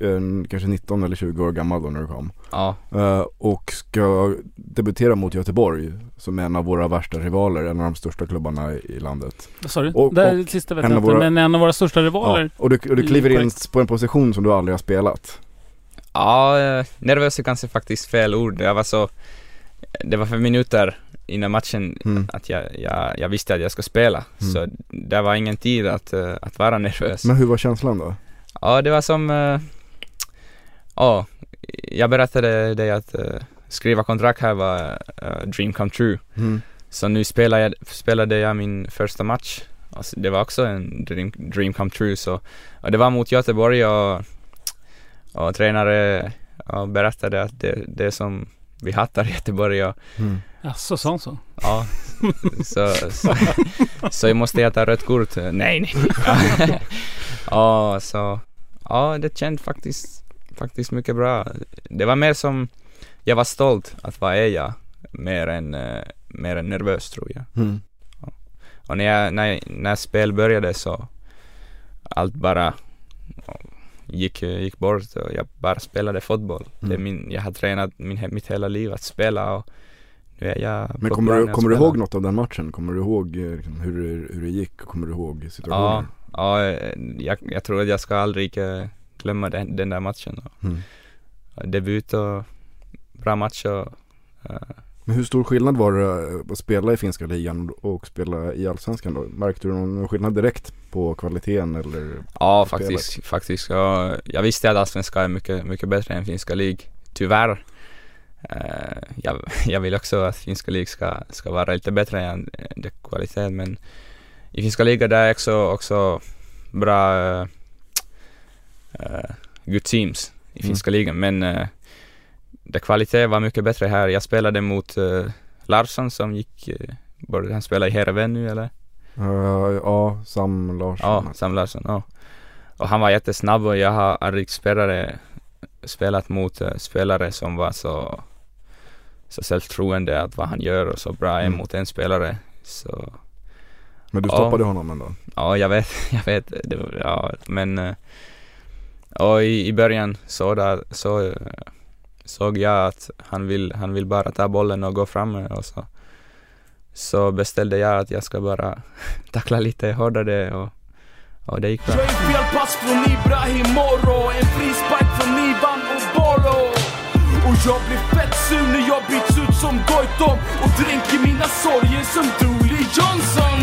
Eh, Kanske 19 eller 20 år gammal då när du kom. Ja, Eh, och ska debutera mot Göteborg som är en av våra värsta rivaler, en av de största klubbarna i, landet. Vad sa du? Och- det är det sista vet en jag av inte. våra- Men en av våra största rivaler. Ja, och du, och du kliver in på en position som du aldrig har spelat. ja eh, nervös är kanske faktiskt fel ord. Jag var så, det var för minuter innan matchen Mm. att jag, jag, jag visste att jag ska spela. Mm. Så det var ingen tid att, att vara nervös. Men hur var känslan då? Ja, det var som... eh, Ja, jag berättade dig att eh, skriva kontrakt här var eh, dream come true. Mm. Så nu spelade jag, spelade jag min första match. Alltså, det var också en dream, dream come true. Så, och det var mot Göteborg och, och tränare ja, berättade att det, det som vi hattar Göteborg och Mm. Jaså, sa han så? ja, så, så, så jag måste jag ta rött kort. Nej, nej. ja, så ja, det kändes faktiskt, faktiskt mycket bra. Det var mer som, jag var stolt att vara är jag, mer än, eh, mer än nervös tror jag. Mm. Och när, jag, när, när spel började så allt bara gick, gick bort och jag bara spelade fotboll. Det Mm. min, jag har tränat min, mitt hela liv att spela och nu är jag Men kommer du, kommer du ihåg något av den matchen? Kommer du ihåg eh, liksom, hur, det- hur det gick? Kommer du ihåg situationen? ja eh, jag, jag tror att jag ska aldrig eh, glömma den, den där matchen. Mm. Debut och bra match och eh, Men hur stor skillnad var det att spela i finska ligan och spela i allsvenskan då? Märkte du någon skillnad direkt på kvaliteten eller? Ja, spelet. faktiskt. faktiskt ja, jag visste att allsvenskan är mycket, mycket bättre än finska lig. Tyvärr. eh, jag, jag vill också att finska lig ska, ska vara lite bättre än än det kvalitet men i finska ligan där är också, också bra uh, good teams i Mm. finska ligan men uh, det kvalitet var mycket bättre här. Jag spelade mot uh, Larsson som gick, uh, borde han spela i Heerenveen nu eller? Eh, ja, Sam Larsson. Ja, Sam Larsson, ja. Och han var jättesnabb och jag har aldrig spelare, spelat mot eh, spelare som var så, så självtroende att vad han gör och så bra en Mm. mot en spelare. Så Men du Ja. stoppade honom ändå? ja, jag vet, jag vet, det var, ja, men eh, och i, i början så, där, så eh, såg jag att han vill, han vill bara ta bollen och gå fram och så så beställde jag att jag ska bara tackla lite hårdare och, och det gick bra. Jag ut som Goitom Och dränker mina sorger som Dooley Johnson!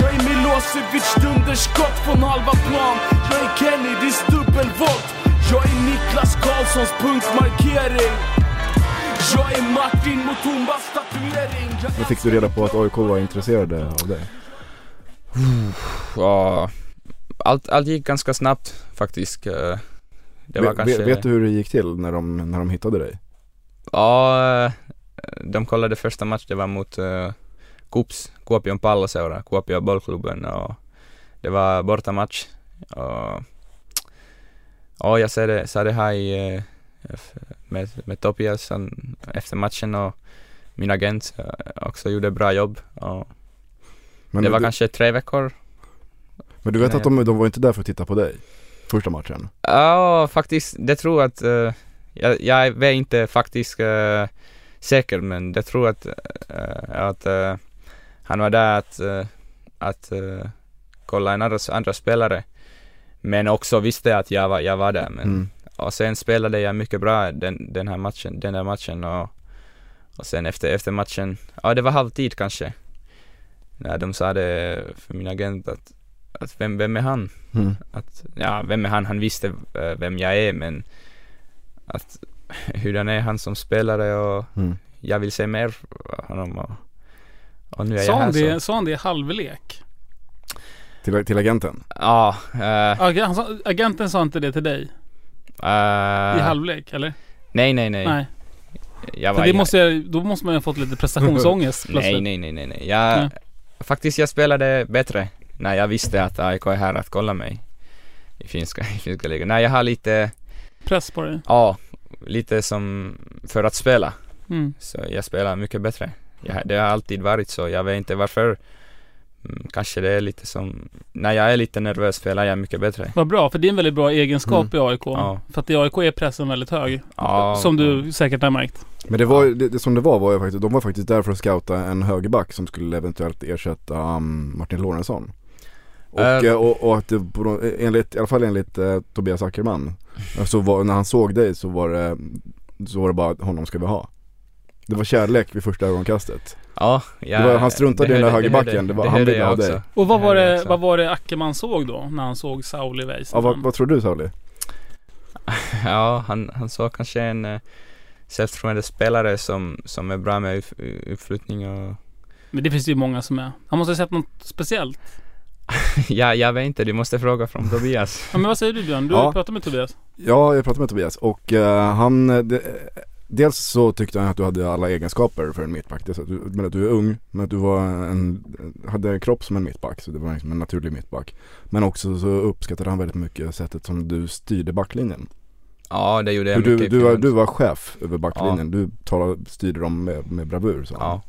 Jag är Milosevic dunderskott från halva plan Jag är Kennedys dubbelvolt Jag är Niklas Karlssons punktmarkering Jag är Martin Mutumbas tatuering Då fick du reda på att AIK var intresserade av dig? Ja, allt, allt gick ganska snabbt faktiskt. Eh, Det var vet, kanske... vet, vet du hur det gick till när de, när de hittade dig? Ja, eh, de kollade första match, det var mot uh, Kups, Kuopion palloseura, Kuopio bollklubben och det var bortamatch. Och, och jag sa det, sa det här i, eh, med, med Topias efter matchen och min agent eh, också gjorde bra jobb. Och Men det du, var kanske tre veckor men du vet att de, de var inte där för att titta på dig? Första matchen? Ja, faktiskt, det tror att, eh, jag, jag är inte faktiskt eh, säker men det tror att, eh, att eh, han var där att, eh, att kolla en andra, andra spelare. Men också visste att jag var, jag var där. Men, Mm. Och sen spelade jag mycket bra den, den här matchen, den där matchen och, och sen efter, efter matchen, ja det var halvtid kanske. När de sa det för min agent att, att vem, vem är han? Mm. att, ja, vem är han? Han visste vem jag är men att hurdan är han som spelare och Mm. jag vill se mer av honom och, och nu är Sa jag här han, det, så. sa han det i halvlek? Till, till agenten? Ja, eh, Ag- han agenten sa inte det till dig? eh, I halvlek eller? Nej, nej, nej. Nej. Jag var det måste, jag- då måste man ju ha fått lite prestationsångest plötsligt. Nej, nej, nej, nej, nej. Jag, Nej. faktiskt jag spelade bättre när jag visste att AIK är här att kolla mig i finska, i finska ligan. Nej, jag har lite, Press på dig. ja, lite som för att spela. Mm. Så jag spelar mycket bättre. Jag, det har alltid varit så. Jag vet inte varför. Mm, kanske det är lite som, när jag är lite nervös spelar jag mycket bättre. Vad bra, för det är en väldigt bra egenskap Mm. i AIK. Ja. För att i AIK är pressen väldigt hög. Ja, som du säkert har märkt. Men det var ju- det, det som det var var ju faktiskt, de var faktiskt där för att scouta en högerback som skulle eventuellt ersätta um, Martin Lorentzon. Och, eh, och, och att det, enligt, i alla fall enligt eh, Tobias Ackerman, eh, så var, när han såg dig så var det, så var det bara honom ska vi ha. Det var kärlek vid första ögonkastet. Ja, jag, Det var- han struntade i den där högerbacken. Det var- han hörde ville ha dig. Och vad Det var, det, vad var det Ackerman såg då? När han såg Sauli Väisänen? Ja, vad, vad tror du Sauli? Ja, han, han såg kanske en uh, självförtroende spelare som, som är bra med upp, uppflyttning och Men det finns ju många som är. Han måste ha sett något speciellt. ja, jag vet inte, du måste fråga från Tobias. Ja, men vad säger du Björn? Du Ja. har pratat med Tobias. Ja, jag pratade med Tobias och eh, han, eh, det, dels så tyckte han att du hade alla egenskaper för en mittback. Dels att du, men att du är ung, men att du var en, hade en kropp som en mittback, så det var liksom en naturlig mittback. Men också så uppskattade han väldigt mycket sättet som du styrde backlinjen. Ja, det gjorde jag Du, du, mycket du, var, ifrån. du var chef över backlinjen, du talade, styrde dem med, med bravur han. Ja, Eh,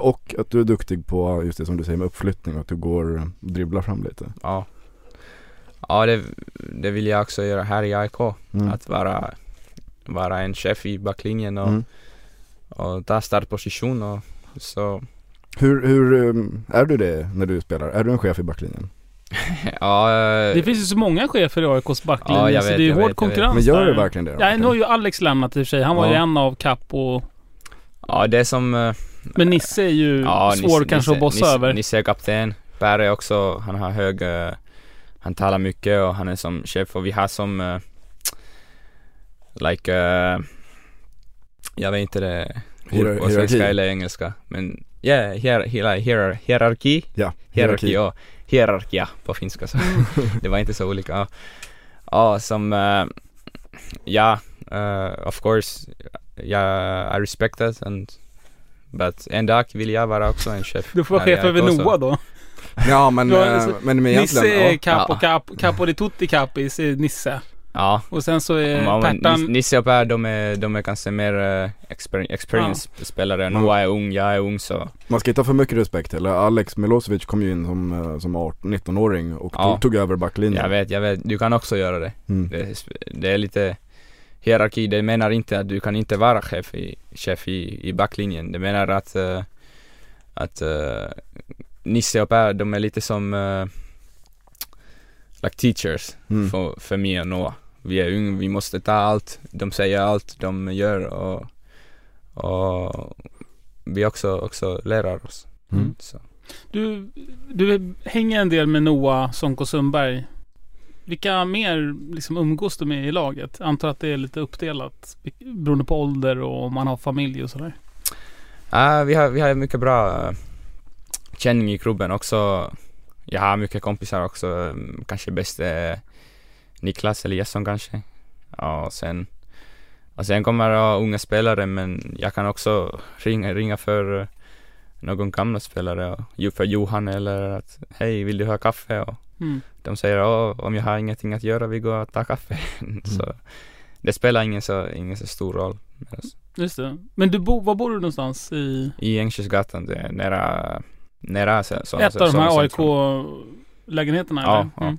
Och att du är duktig på just det som du säger med uppflyttning och att du går och dribblar fram lite. ja. Ja, det, det vill jag också göra här i AIK. Mm. Att vara, vara en chef i backlinjen och, Mm. och ta startposition och så Hur, hur eh, är du det när du spelar? Är du en chef i backlinjen? ja, eh, Det finns ju så många chefer i AIKs backlinje Ja, jag så vet, det är ju hård vet, vet. konkurrens Men gör det verkligen det? Ja, nu har ju Alex lämnat i och för sig. Han var ju Ja. en av Kapp och... ja, det är som eh, Men Nisse är ju Ja, svår Nisse- kanske att bossa Nisse, över. Nisse är kapten. Per är också, han har hög, eh, han talar mycket och han är som chef och vi har som, eh, like, eh, jag vet inte det ord på svenska eller engelska. Men ja, hier, hier, hier, hierarki. Ja, Hierarki, ja. Hierarki, ja, på finska så. det var inte så olika. Ja, som, ja, of course, ja, I respect that and But en dag vill jag vara också en chef. Du får vara chef över Noah då. Ja men, eh, alltså, men, men Nisse egentligen, är ja. capo, Ja. capo, capo di tutti capis är Nisse. Ja. Och sen så är Ja, Pertan... Nis- Nisse och Per, de är, de är kanske mer uh, exper- experience-spelare. Ja. Noah är ung, jag är ung så. Man ska inte ha för mycket respekt heller. Alex Milosevic kom ju in som, eh, som 18 19-åring och Ja. tog, tog över backlinjen. Jag vet, jag vet. Du kan också göra det. Mm. Det, är- det är lite hierarki. Det menar inte att du kan inte vara chef i, chef i, i backlinjen. Det menar att, eh, att eh, Nisse och Per, de är lite som uh, like teachers Mm. för, för mig och Noah. Vi är unga, vi måste ta allt. De säger allt de gör och, och vi också, också lärar oss. Mm. Så. Du, du hänger en del med Noah Sonko Sundberg. Vilka mer liksom umgås du med i laget? Antar att det är lite uppdelat beroende på ålder och om man har familj och sådär. Ja, vi, har, vi har mycket bra uh, känning i klubben också. Jag har mycket kompisar också. Mm, Kanske bäst är Niklas Eliasson kanske. Ja, och sen, och sen kommer det unga spelare men jag kan också ringa, ringa för eh, någon gamla spelare. och För Johan eller att hej vill du ha kaffe? Och Mm. De säger "Ja, om jag har ingenting att göra vi går och tar kaffe. så det spelar ingen så, ingen så stor roll. oss. Just det. Men du bo, var bor du någonstans i I Ängsjösgatan, det är nära, nära så, så, ett av de här. AIK-lägenheterna? Ja, eller? ja. Mm.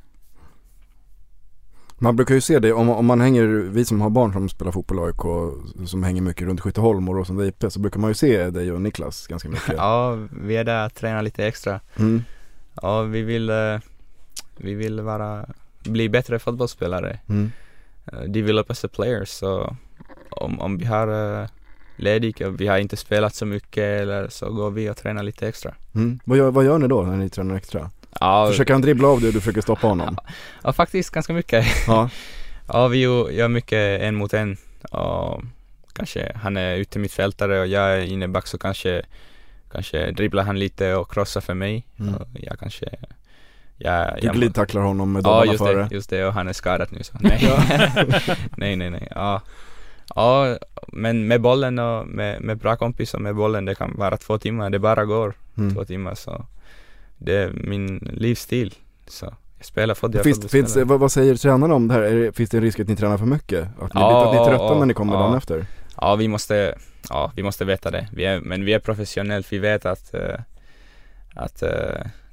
Man brukar ju se det, om, om man hänger, vi som har barn som spelar fotboll i AIK, som hänger mycket runt Skytteholm och Råsunda IP, så brukar man ju se dig och Niklas ganska mycket. Ja, vi är där och tränar lite extra. Mm. Ja, vi vill, eh, vi vill vara, bli bättre fotbollsspelare. Mm. Uh, develop as a player, så om, om vi har uh, ledig och vi har inte spelat så mycket eller så går vi och tränar lite extra. Mm. Vad, gör, vad gör ni då när ni tränar extra? Ja, Försöker han dribbla av dig och du försöker stoppa honom? ja faktiskt ganska mycket. Ja. Ja, vi gör mycket en mot en och kanske han är ute mittfältare och jag är inneback så kanske kanske dribblar han lite och krossar för mig Mm. och jag kanske jag, Du jag, glidtacklar honom med Ja dobbarna just före? det, just det och han är skadad nu så nej. nej nej nej, ja. Ja, men med bollen och med, med bra kompisar med bollen det kan vara två timmar, det bara går Mm. två timmar så det är min livsstil så jag spelar fotboll, jag är Finns, finns, vad, vad säger tränarna om det här? Är det, finns det en risk att ni tränar för mycket? Att ni, Ja, att ni är trötta ja, när ni kommer ja. dagen efter? Ja, vi måste, ja, vi måste veta det. Vi är, men vi är professionellt, vi vet att, eh, att eh,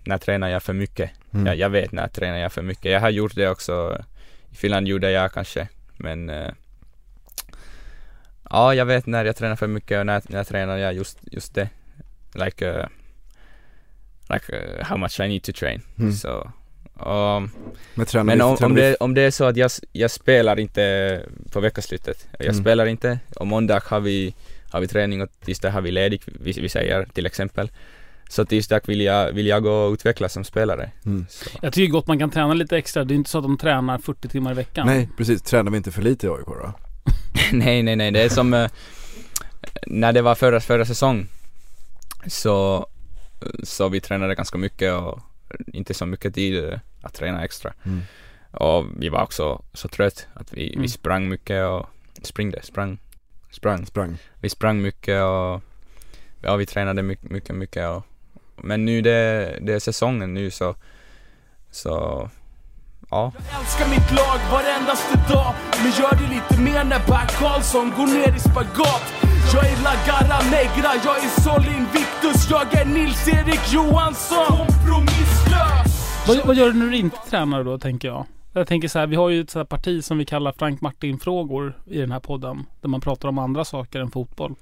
när tränar jag för mycket. Mm. Jag, jag vet när tränar jag för mycket. Jag har gjort det också. I Finland gjorde jag kanske, men eh, ja, jag vet när jag tränar för mycket och när, när tränar jag just, just det. Like, uh, like uh, how much I need to train. Mm. Så, um, Men tränar men om, om, det, om det är så att jag, jag spelar inte på veckoslutet, jag Mm. spelar inte, och måndag har vi, har vi träning och tisdag har vi ledigt, vi, vi säger till exempel. Så tisdag vill jag, vill jag gå och utvecklas som spelare. Mm. Jag tycker gott man kan träna lite extra. Det är inte så att de tränar 40 timmar i veckan. Nej precis, tränar vi inte för lite i AIK då? nej, nej, nej, det är som eh, när det var förra, förra säsong så, så vi tränade ganska mycket och inte så mycket tid eh, att träna extra. Mm. Och vi var också så trött att vi, Mm. vi sprang mycket och springde, sprang, sprang. Sprang. Vi sprang mycket och ja, vi tränade mycket, mycket, mycket och, men nu det, det är säsongen nu så, så ja. Jag älskar mitt lag varendaste dag Men gör det lite mer när Bert Karlsson går ner i spagat Jag är La Garra Negra, jag är Sol Invictus Jag är Nils-Erik Johansson Kompromisslös Vad, vad gör du när du inte tränar då, tänker jag? Jag tänker så här, vi har ju ett så här parti som vi kallar Frank Martin-frågor i den här podden. Där man pratar om andra saker än fotboll.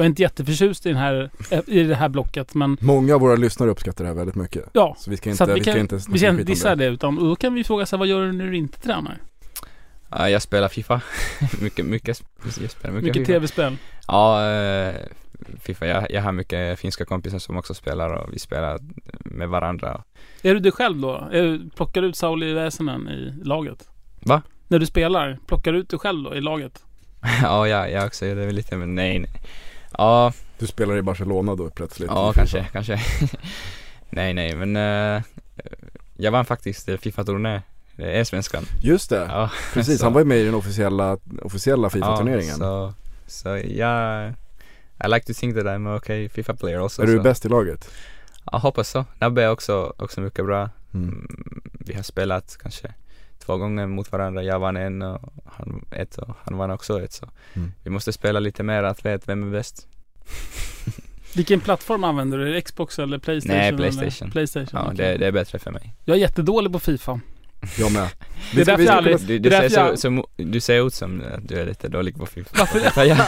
Jag är inte jätteförtjust i, den här, eh, i det här blocket, men Många av våra lyssnare uppskattar det här väldigt mycket. ja. Så vi ska Så inte, att vi, vi ska kan, inte vi ska skit inte om dissa det. det, utan då kan vi fråga sig vad gör du när du inte tränar? Ja, jag spelar Fifa. mycket, mycket, jag spelar mycket, Mycket tv-spel. Ja, eh, Fifa. Jag, jag har mycket finska kompisar som också spelar och vi spelar med varandra. Är du dig själv då? Är du, plockar du ut Sauli Väsenen i laget? Va? När du spelar, plockar du ut dig själv då i laget? ja, jag, jag också gör det lite men nej, nej. Ja, Du spelar i Barcelona då plötsligt? ja kanske, kanske. nej, nej, men eh, jag vann faktiskt eh, Fifa-turné. Det är svenskan. Just det, Ja, precis. så- Han var ju med i den officiella, officiella FIFA-turneringen. Ja, så, så jag, I like to think that I'm okay FIFA player also. är du så. bäst i laget? Jag hoppas så. Nabbe är också, också mycket bra. Mm. Mm, vi har spelat kanske två gånger mot varandra. Jag vann en och han ett och han vann också ett så Mm. vi måste spela lite mer att veta vem är bäst. Vilken plattform använder du? Xbox eller Playstation? Nej, eller? Playstation. Playstation, Ja, okej. det, det är bättre för mig. Jag är jättedålig på FIFA. Jag med. Det är därför jag aldrig- Du, du, därför så, så, du ser ut som att du är lite dålig på FIFA. Varför? jag,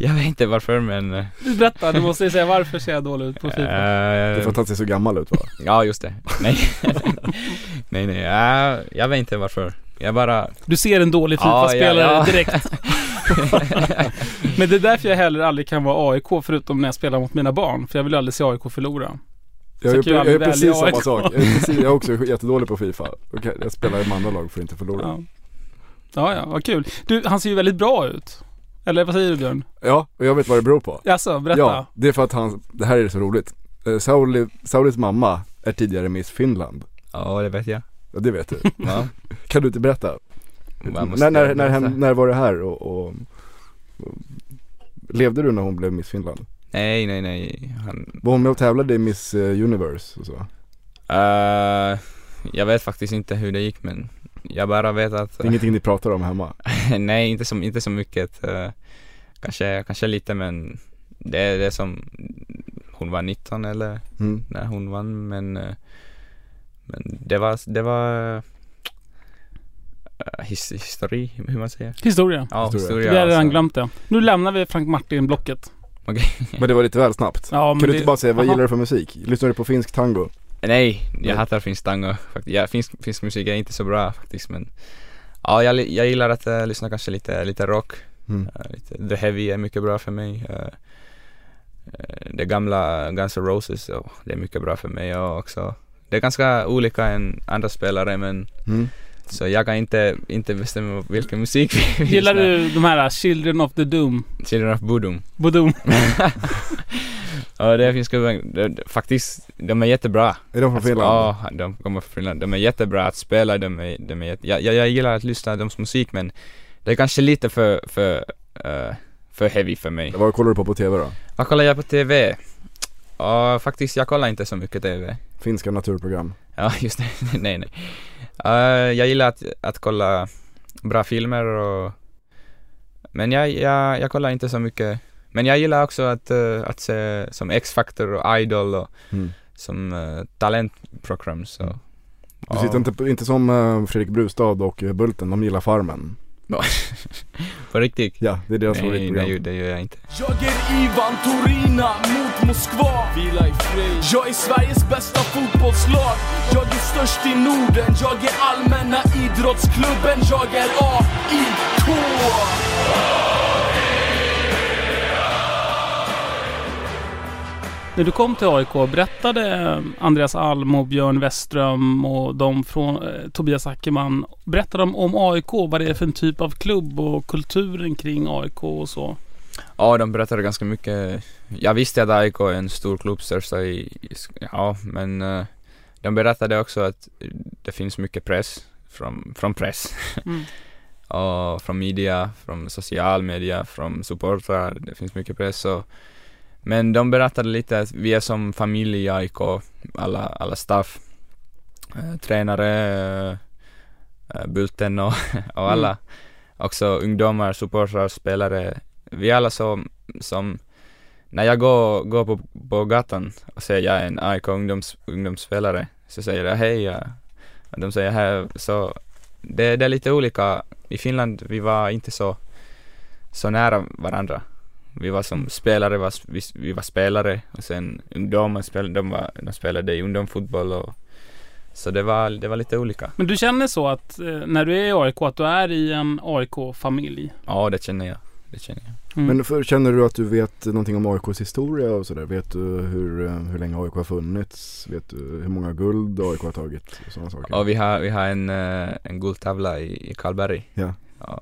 jag vet inte varför men... eh, berätta, du måste ju säga varför ser jag dålig ut på FIFA? Det är eh, för att han ser så gammal ut va? Ja, just det. Nej. nej, nej. Ja, jag vet inte varför. Jag bara... Du ser en dålig Ja, FIFA-spelare ja, ja. direkt. Men det är därför jag heller aldrig kan vara AIK förutom när jag spelar mot mina barn. För jag vill aldrig se AIK förlora. Jag jag jag är precis samma AIK. sak. Jag är, precis, jag är också jättedålig på FIFA. Jag spelar i andra lag för att inte förlora. Ja. ja, ja, vad kul. Du, han ser ju väldigt bra ut. Eller vad säger du Björn? Ja, och jag vet vad det beror på. Jaså, berätta. Ja, det är för att han, det här är så roligt. Eh, Sauli, Saulis mamma är tidigare Miss Finland. Ja, det vet jag. Ja, det vet du. Ja. Kan du inte berätta? När, när, när, när var det här och, och, och Levde du när hon blev Miss Finland? Nej, nej, nej. Han... Var hon med och tävlade i Miss eh, Universe och så? Eh, jag vet faktiskt inte hur det gick men jag bara vet att... Det är ingenting ni pratar om hemma? nej, inte så, inte så mycket. eh, kanske, kanske lite men det är det som... Hon var 19 eller Mm. när hon vann men... eh, men det var, det var... his, histori, hur man säger? Historia. Ja, Historia. historia. Vi har redan alltså. glömt det. Nu lämnar vi Frank Martin-blocket. Men det var lite väl snabbt. Ja, kan du det- inte bara säga, vad Aha. gillar du för musik? Lyssnar du på finsk tango? Nej, jag Nej. hatar finsk tango faktiskt. Ja, finsk, finsk musik är inte så bra faktiskt men Ja, jag, jag gillar att eh, lyssna kanske lite, lite rock. Mm. Eh, lite, The Heavy är mycket bra för mig. Uh, det gamla Guns N' Roses, och det är mycket bra för mig och också. Det är ganska olika än andra spelare men Mm. Så jag kan inte, inte bestämma vilken musik vi Gillar lyssnar. du de här Children of the Doom? Children of Bodom. Bodom? ja, det det- Faktiskt, de är jättebra. Är de från Finland? Ja, de kommer från Finland. De är jättebra att spela, de är, de är jätte, jag, jag, jag gillar att lyssna på deras musik men det är kanske lite för, för, eh, för heavy för mig. Vad kollar du på på TV då? Vad kollar jag på TV? Ja, faktiskt jag kollar inte så mycket TV. Finska naturprogram? Ja, just det. nej, nej. Eh, jag gillar att, att kolla bra filmer och men jag, jag, jag kollar inte så mycket. Men jag gillar också att, eh, att se som X-Factor och Idol och Mm. som uh, talentprogram så. Du Ja. sitter inte, inte som eh, Fredrik Brustad och eh, Bulten, de gillar Farmen. På riktigt? Ja, det är deras Nej, favoritprogram. nej, det gör jag inte. Jag är Ivan Torina mot Moskva Vila i fred Jag är Sveriges bästa fotbollslag Jag är störst i Norden Jag är allmänna idrottsklubben Jag är AIK När du kom till AIK, berättade Andreas Alm och Björn Westström och de från eh, Tobias Ackerman, berättade de om AIK, vad det är för en typ av klubb och kulturen kring AIK och så? Ja, de berättade ganska mycket. Jag visste att AIK är en stor klubb, största i, i ja, men eh, de berättade också att det finns mycket press från, från press. Mm. och från media, från social media, från supportrar. Det finns mycket press och men de berättade lite att vi är som familj i AIK, alla, alla staff, eh, tränare, eh, Bulten och, och alla. Också ungdomar, supportrar, spelare. Vi är alla som, som när jag går, går på, på gatan och säger jag är en AIK ungdoms, ungdomsspelare så säger jag hej ja. och de säger hej så det, det är lite olika. I Finland vi var inte så, så nära varandra. Vi var som spelare, var, vi, vi var spelare och sen ungdomar spelade, de, var, de spelade i ungdomsfotboll och så det var, det var lite olika. Men du känner så att eh, när du är i AIK, att du är i en AIK-familj? Ja, det känner jag. Det känner jag. Mm. Men för, känner du att du vet någonting om AIKs historia och sådär? Vet du hur, eh, hur länge AIK har funnits? Vet du hur många guld AIK har tagit? Och sådana saker. Och vi har, vi har en, eh, en guldtavla i, i Karlberg. Ja. Ja,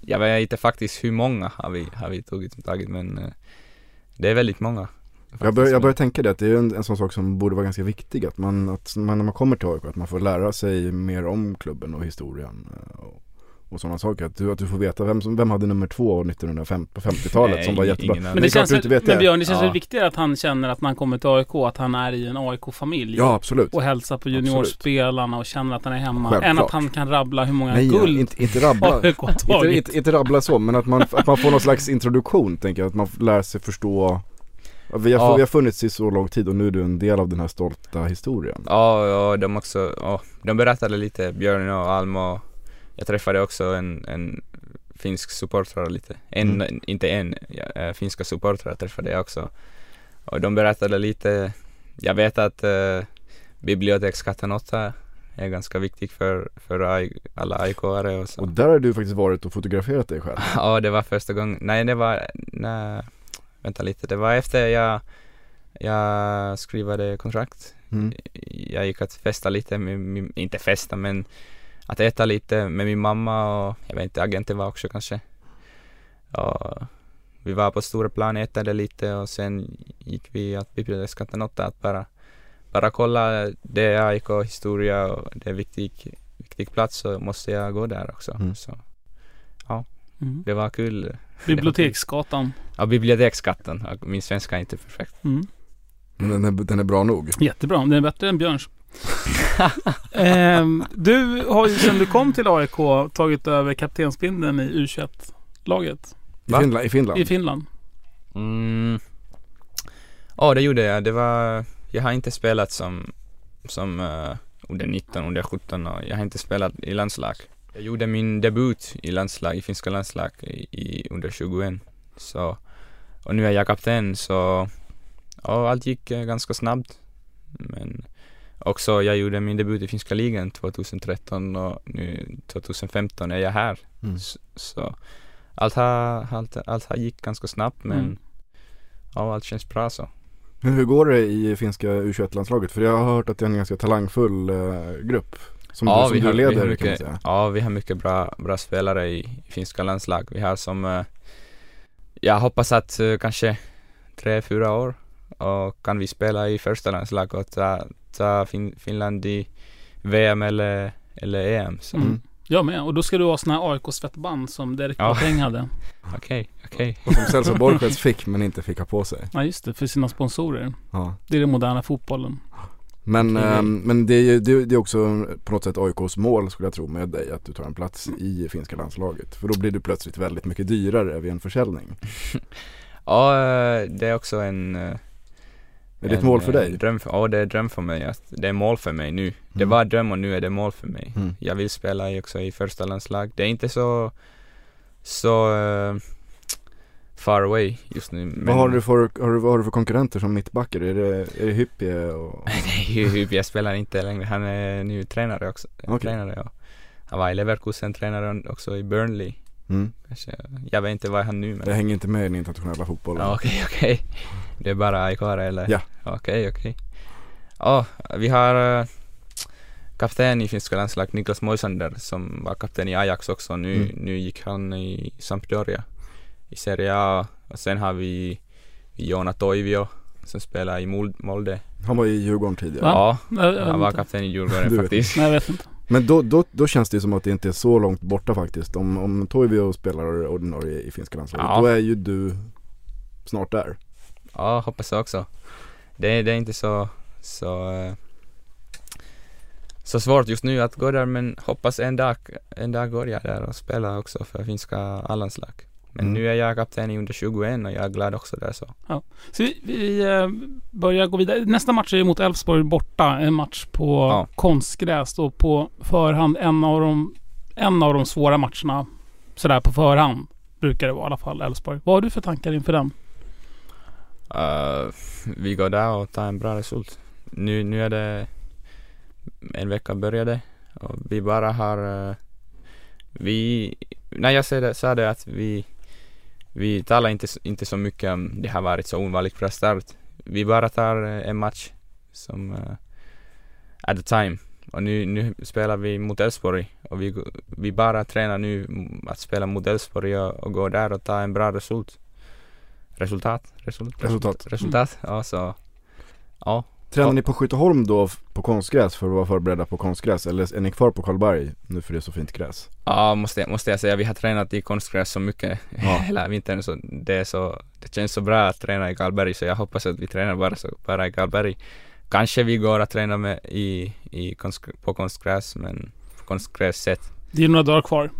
jag vet inte faktiskt hur många har vi, har vi tagit, tagit men eh, det är väldigt många. Jag börjar, jag börjar tänka det att det är en, en sån sak som borde vara ganska viktig att man, att man när man kommer till AIK att man får lära sig mer om klubben och historien eh, och, och sådana saker. Att du, att du får veta vem, som, vem hade nummer två 1950 på 50-talet som var jättebra. Men det, är klart känns, inte vet men det. Björn, det känns Ja. viktigare att han känner att när han kommer till AIK att han är i en AIK-familj. Ja absolut. Och hälsar på juniorspelarna och känner att han är hemma. Självklart. Än att han kan rabbla hur många Nej, guld inte, inte rabbla. AIK har inte, tagit. inte, inte rabbla så men att man, att man får någon slags introduktion tänker jag. Att man lär sig förstå Vi har, Ja. vi har funnits i så lång tid och nu är du en del av den här stolta historien. Ja, och de också, ja, de berättade lite, Björn och Alma och jag träffade också en, en finsk supporter lite, en, Mm. inte en, ja, äh, finska supportrar träffade jag också. Och de berättade lite, jag vet att äh, bibliotekskatten 8 är ganska viktig för, för alla AIK-are och så. Och där har du faktiskt varit och fotograferat dig själv. Ja, det var första gången. Nej, det var, nej, vänta lite. Det var efter jag, jag skrivade kontrakt. Mm. Jag gick att festa lite med min, inte festa men att äta lite med min mamma och jag vet inte, agenten var också kanske. Och vi var på stora plan, ätade lite och sen gick vi att bibliotekskatten 8 att bara, bara kolla, det är AIK historia och det är viktig, viktig plats så måste jag gå där också. Mm. Så Mm. det var kul. Biblioteksgatan. Ja, bibliotekskatten. Ja, Min svenska är inte perfekt. Mm. Men den är, den är bra nog. Jättebra, den är bättre än Björns. Ehm, du har ju sedan du kom till AIK tagit över kaptensbindeln i U21-laget I? Finland, I Finland. i Finland. Mm. Ja, det gjorde jag. Det var, jag har inte spelat som, som uh, under 19, under 17 och jag har inte spelat i landslag. Jag gjorde min debut i landslag, i finska landslag i, i under 21. Så, och nu är jag kapten så ja, allt gick eh, ganska snabbt. Men också jag gjorde min debut i finska ligan 2013 och nu 2015 är jag här. Mm. Så, så allt har, allt, allt har gick ganska snabbt men Mm. ja, allt känns bra så. Men hur går det i finska U21-landslaget? För jag har hört att det är en ganska talangfull eh, grupp. Som, ja, du, som vi du har, leder vi har kan man mycket, säga. ja, vi har mycket bra, bra spelare i, i finska landslag. Vi har som, eh, jag hoppas att eh, kanske tre, fyra år och kan vi spela i första landslag och ta, ta fin, Finland i VM eller, eller EM. Så Mm. Jag med. Och då ska du ha såna här AIK-svettband som Derek Ja. Boateng hade. okej, okej. Och som Celso Borges fick men inte fick ha på sig. Ja just det, för sina sponsorer. Ja. Det är den moderna fotbollen. Men, Okej. ehm, men det, är, ju- det, det är också på något sätt AIKs mål skulle jag tro med dig att du tar en plats i finska landslaget. För då blir du plötsligt väldigt mycket dyrare vid en försäljning. Ja, eh, det är också en eh, Är det ett mål för eh, dig? Dröm för, ja, det är dröm för mig. Att det är mål för mig nu. Det Mm. var dröm och nu är det mål för mig. Mm. Jag vill spela också i första landslag. Det är inte så, så eh, far away just nu. Men Vad, har du för, har du, vad har du för konkurrenter som mittbackar? Är det, är det Hyppie och... Nej, jag spelar inte längre. Han är nu tränare också. Okej. Tränare, och han var i Leverkusen, tränare också i Burnley. Mm. Jag vet inte vad han nu men... Jag hänger inte med i den internationella fotbollen. Ja, okej, okej. Det är bara aik eller? Ja. Okej, okej. Ja, vi har uh, kapten i finska landslaget, Niklas Moisander, som var kapten i Ajax också. Nu, Mm. nu gick han i Sampdoria i Serie A. Och sen har vi Joona Toivio som spelar i Mol- Molde. Han var i Djurgården tidigare. Ja, Jag, jag, han var kapten i Djurgården Du vet. faktiskt. Nej, jag vet inte. Men då, då, då känns det ju som att det inte är så långt borta faktiskt. Om, om Toivio spelar ordinarie i finska landslaget, Ja. då är ju du snart där. Ja, hoppas jag också. Det, det är inte så, så, eh, så svårt just nu att gå där men hoppas en dag, en dag går jag där och spelar också för finska allanslag. Men Mm. nu är jag kapten i under 21 och jag är glad också där så. Så vi, vi eh, börjar gå vidare. Nästa match är mot Elfsborg borta. En match på Ja. konstgräs och på förhand. En av de, en av de svåra matcherna. Sådär på förhand. Brukar det vara i alla fall Elfsborg. Vad har du för tankar inför den? Uh, vi går där och tar en bra result. Nu, nu är det en vecka började och vi bara har uh, vi, när jag sa det, sa det att vi vi talar inte, inte så mycket om det har varit så ovanligt bra start. Vi bara tar uh, en match som uh, at the time. och nu, nu spelar vi mot Elfsborg och vi, vi bara tränar nu att spela mot Elfsborg och, och gå där och ta en bra result. Resultat? Result, Resultat. Resultat, ja så. Ja, Tränar Ja. ni på Skytteholm då på konstgräs för att vara förberedda på konstgräs eller är ni kvar på Karlberg nu för det är så fint gräs? ja måste, jag- måste jag säga. Vi har tränat i konstgräs så mycket Ja. hela vintern så det är så, det känns så bra att träna i Karlberg så jag hoppas att vi tränar bara, så, bara i Karlberg. Kanske vi går att träna med i, i konst, på konstgräs men på konstgräs sätt. Det är några dagar kvar.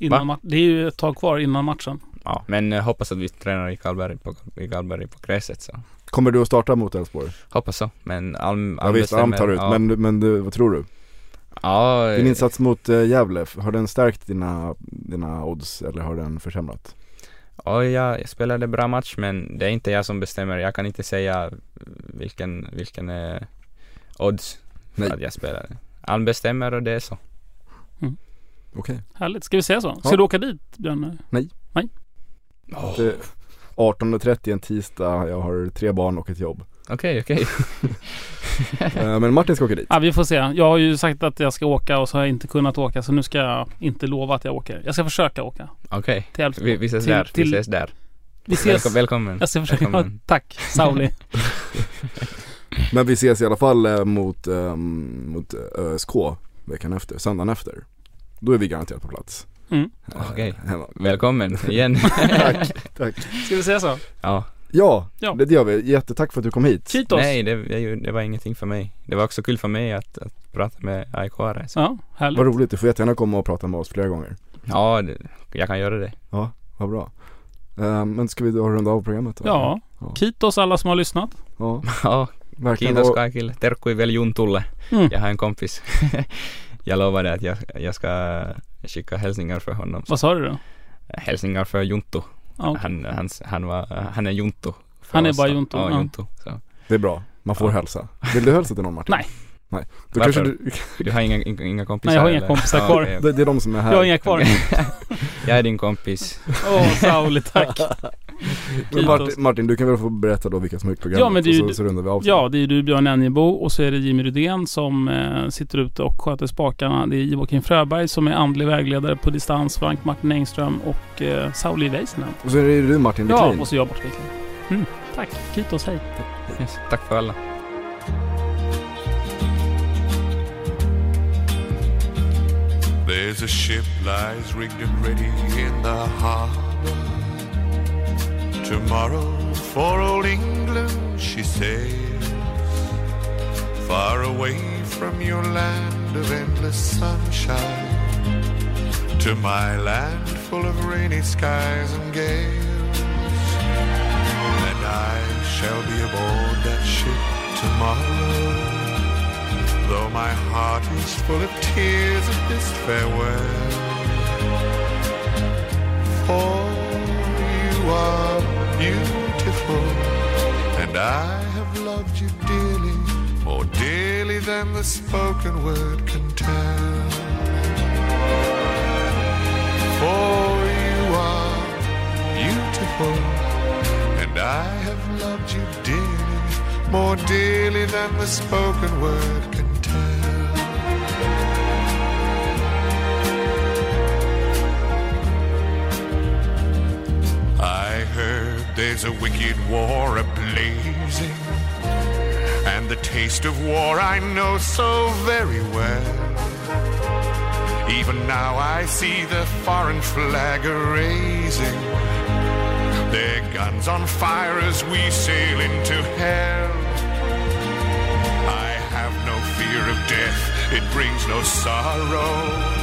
Innan det är ju ett tag kvar innan matchen. Ja, men jag hoppas att vi tränar i Karlberg på, i Karlberg på gräset så. Kommer du att starta mot Elfsborg? Hoppas så, men Alm, Ja visst, Alm tar ut, ja. men, men du, vad tror du? Ja, Din eh, insats mot eh, Gävle, har den stärkt dina, dina odds eller har den försämrat? ja, jag, spelade bra match men det är inte jag som bestämmer. Jag kan inte säga vilken, vilken är odds för Nej. att jag spelar. Alm bestämmer och det är så. Okej. Härligt. Ska vi säga så? Ska Ja. du åka dit Björn? Det- 18.30 en tisdag, jag har tre barn och ett jobb. Okej, okej. Eh, Men Martin ska åka dit. Ja, vi får se. Jag har ju sagt att jag ska åka och så har jag inte kunnat åka. Så nu ska jag inte lova att jag åker. Jag ska försöka åka Okej, Elfsborg. vi, vi ses Till- där. till- Vi ses där. Vi ses. Välkom, välkommen. Jag ska försöka. Ja, Välkommen. tack Sauli. Men vi ses i alla fall eh, mot, eh, mot ÖSK veckan efter, söndagen efter. Då är vi garanterat på plats. Mm. Okej. hemma. Välkommen igen. tack, tack. Ska vi säga så? ja. Ja, Ja. det gör vi. Jättetack för att du kom hit. Kitos. Nej, det, det, var ingenting för mig. Det var också kul för mig att, att prata med AIK-are. så. Ja, härligt. Vad roligt, du får jättegärna komma och prata med oss flera gånger. Ja, det, jag kan göra det. Ja, vad bra. Eh, Men ska vi då runda av programmet? då? Ja. Ja. Kitos alla som har lyssnat. Ja, Ja, verkligen. kiitos kaikille. Terkkui väl Juntulle. Mm. Jag har en kompis. Jag lovade att jag, jag ska skicka hälsningar för honom. Vad sa du då? Hälsningar för Juntu. Ja, okej. Han, hans, han, var, han är Juntu. för Han är oss bara då. Juntu, Ja, ja. Juntu. Så. Det är bra, man får Ja. hälsa. Vill du hälsa till någon Martin? Nej. Nej. Då Varför? kanske du, Du har inga, inga, inga kompisar? Nej, jag har inga eller? kompisar Ja, kvar. okej, det, det är de som är här. Jag har inga kvar. Jag är din kompis. Åh Sauli, tack. Men Martin, Martin, du kan väl få berätta då vilka som har gjort programmet Ja, men det är ju- och så, så rundar vi av. Ja, det är du Björn Enjebo och så är det Jimmy Rydén som eh, sitter ute och sköter spakarna. Det är Joakim Fröberg som är andlig vägledare på distans, Frank Martin Engström och eh, Sauli Väisänen. Och så är det du Martin Ja, Wiklin. och så jag bortviklad. Mm, tack. Kitos, hej. Yes. Tack för alla. There's a ship lies rigged and ready in the harbor. Tomorrow for old England she sails, far away from your land of endless sunshine, to my land full of rainy skies and gales. And I shall be aboard that ship tomorrow. Though my heart is full of tears at this farewell. For you are beautiful And I have loved you dearly More dearly than the spoken word can tell. For you are beautiful And I have loved you dearly More dearly than the spoken word I heard there's a wicked war ablazing, and the taste of war I know so very well. Even now I see the foreign flag raising, their guns on fire as we sail into hell. I have no fear of death, it brings no sorrow.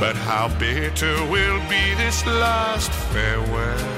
But how bitter will be this last farewell?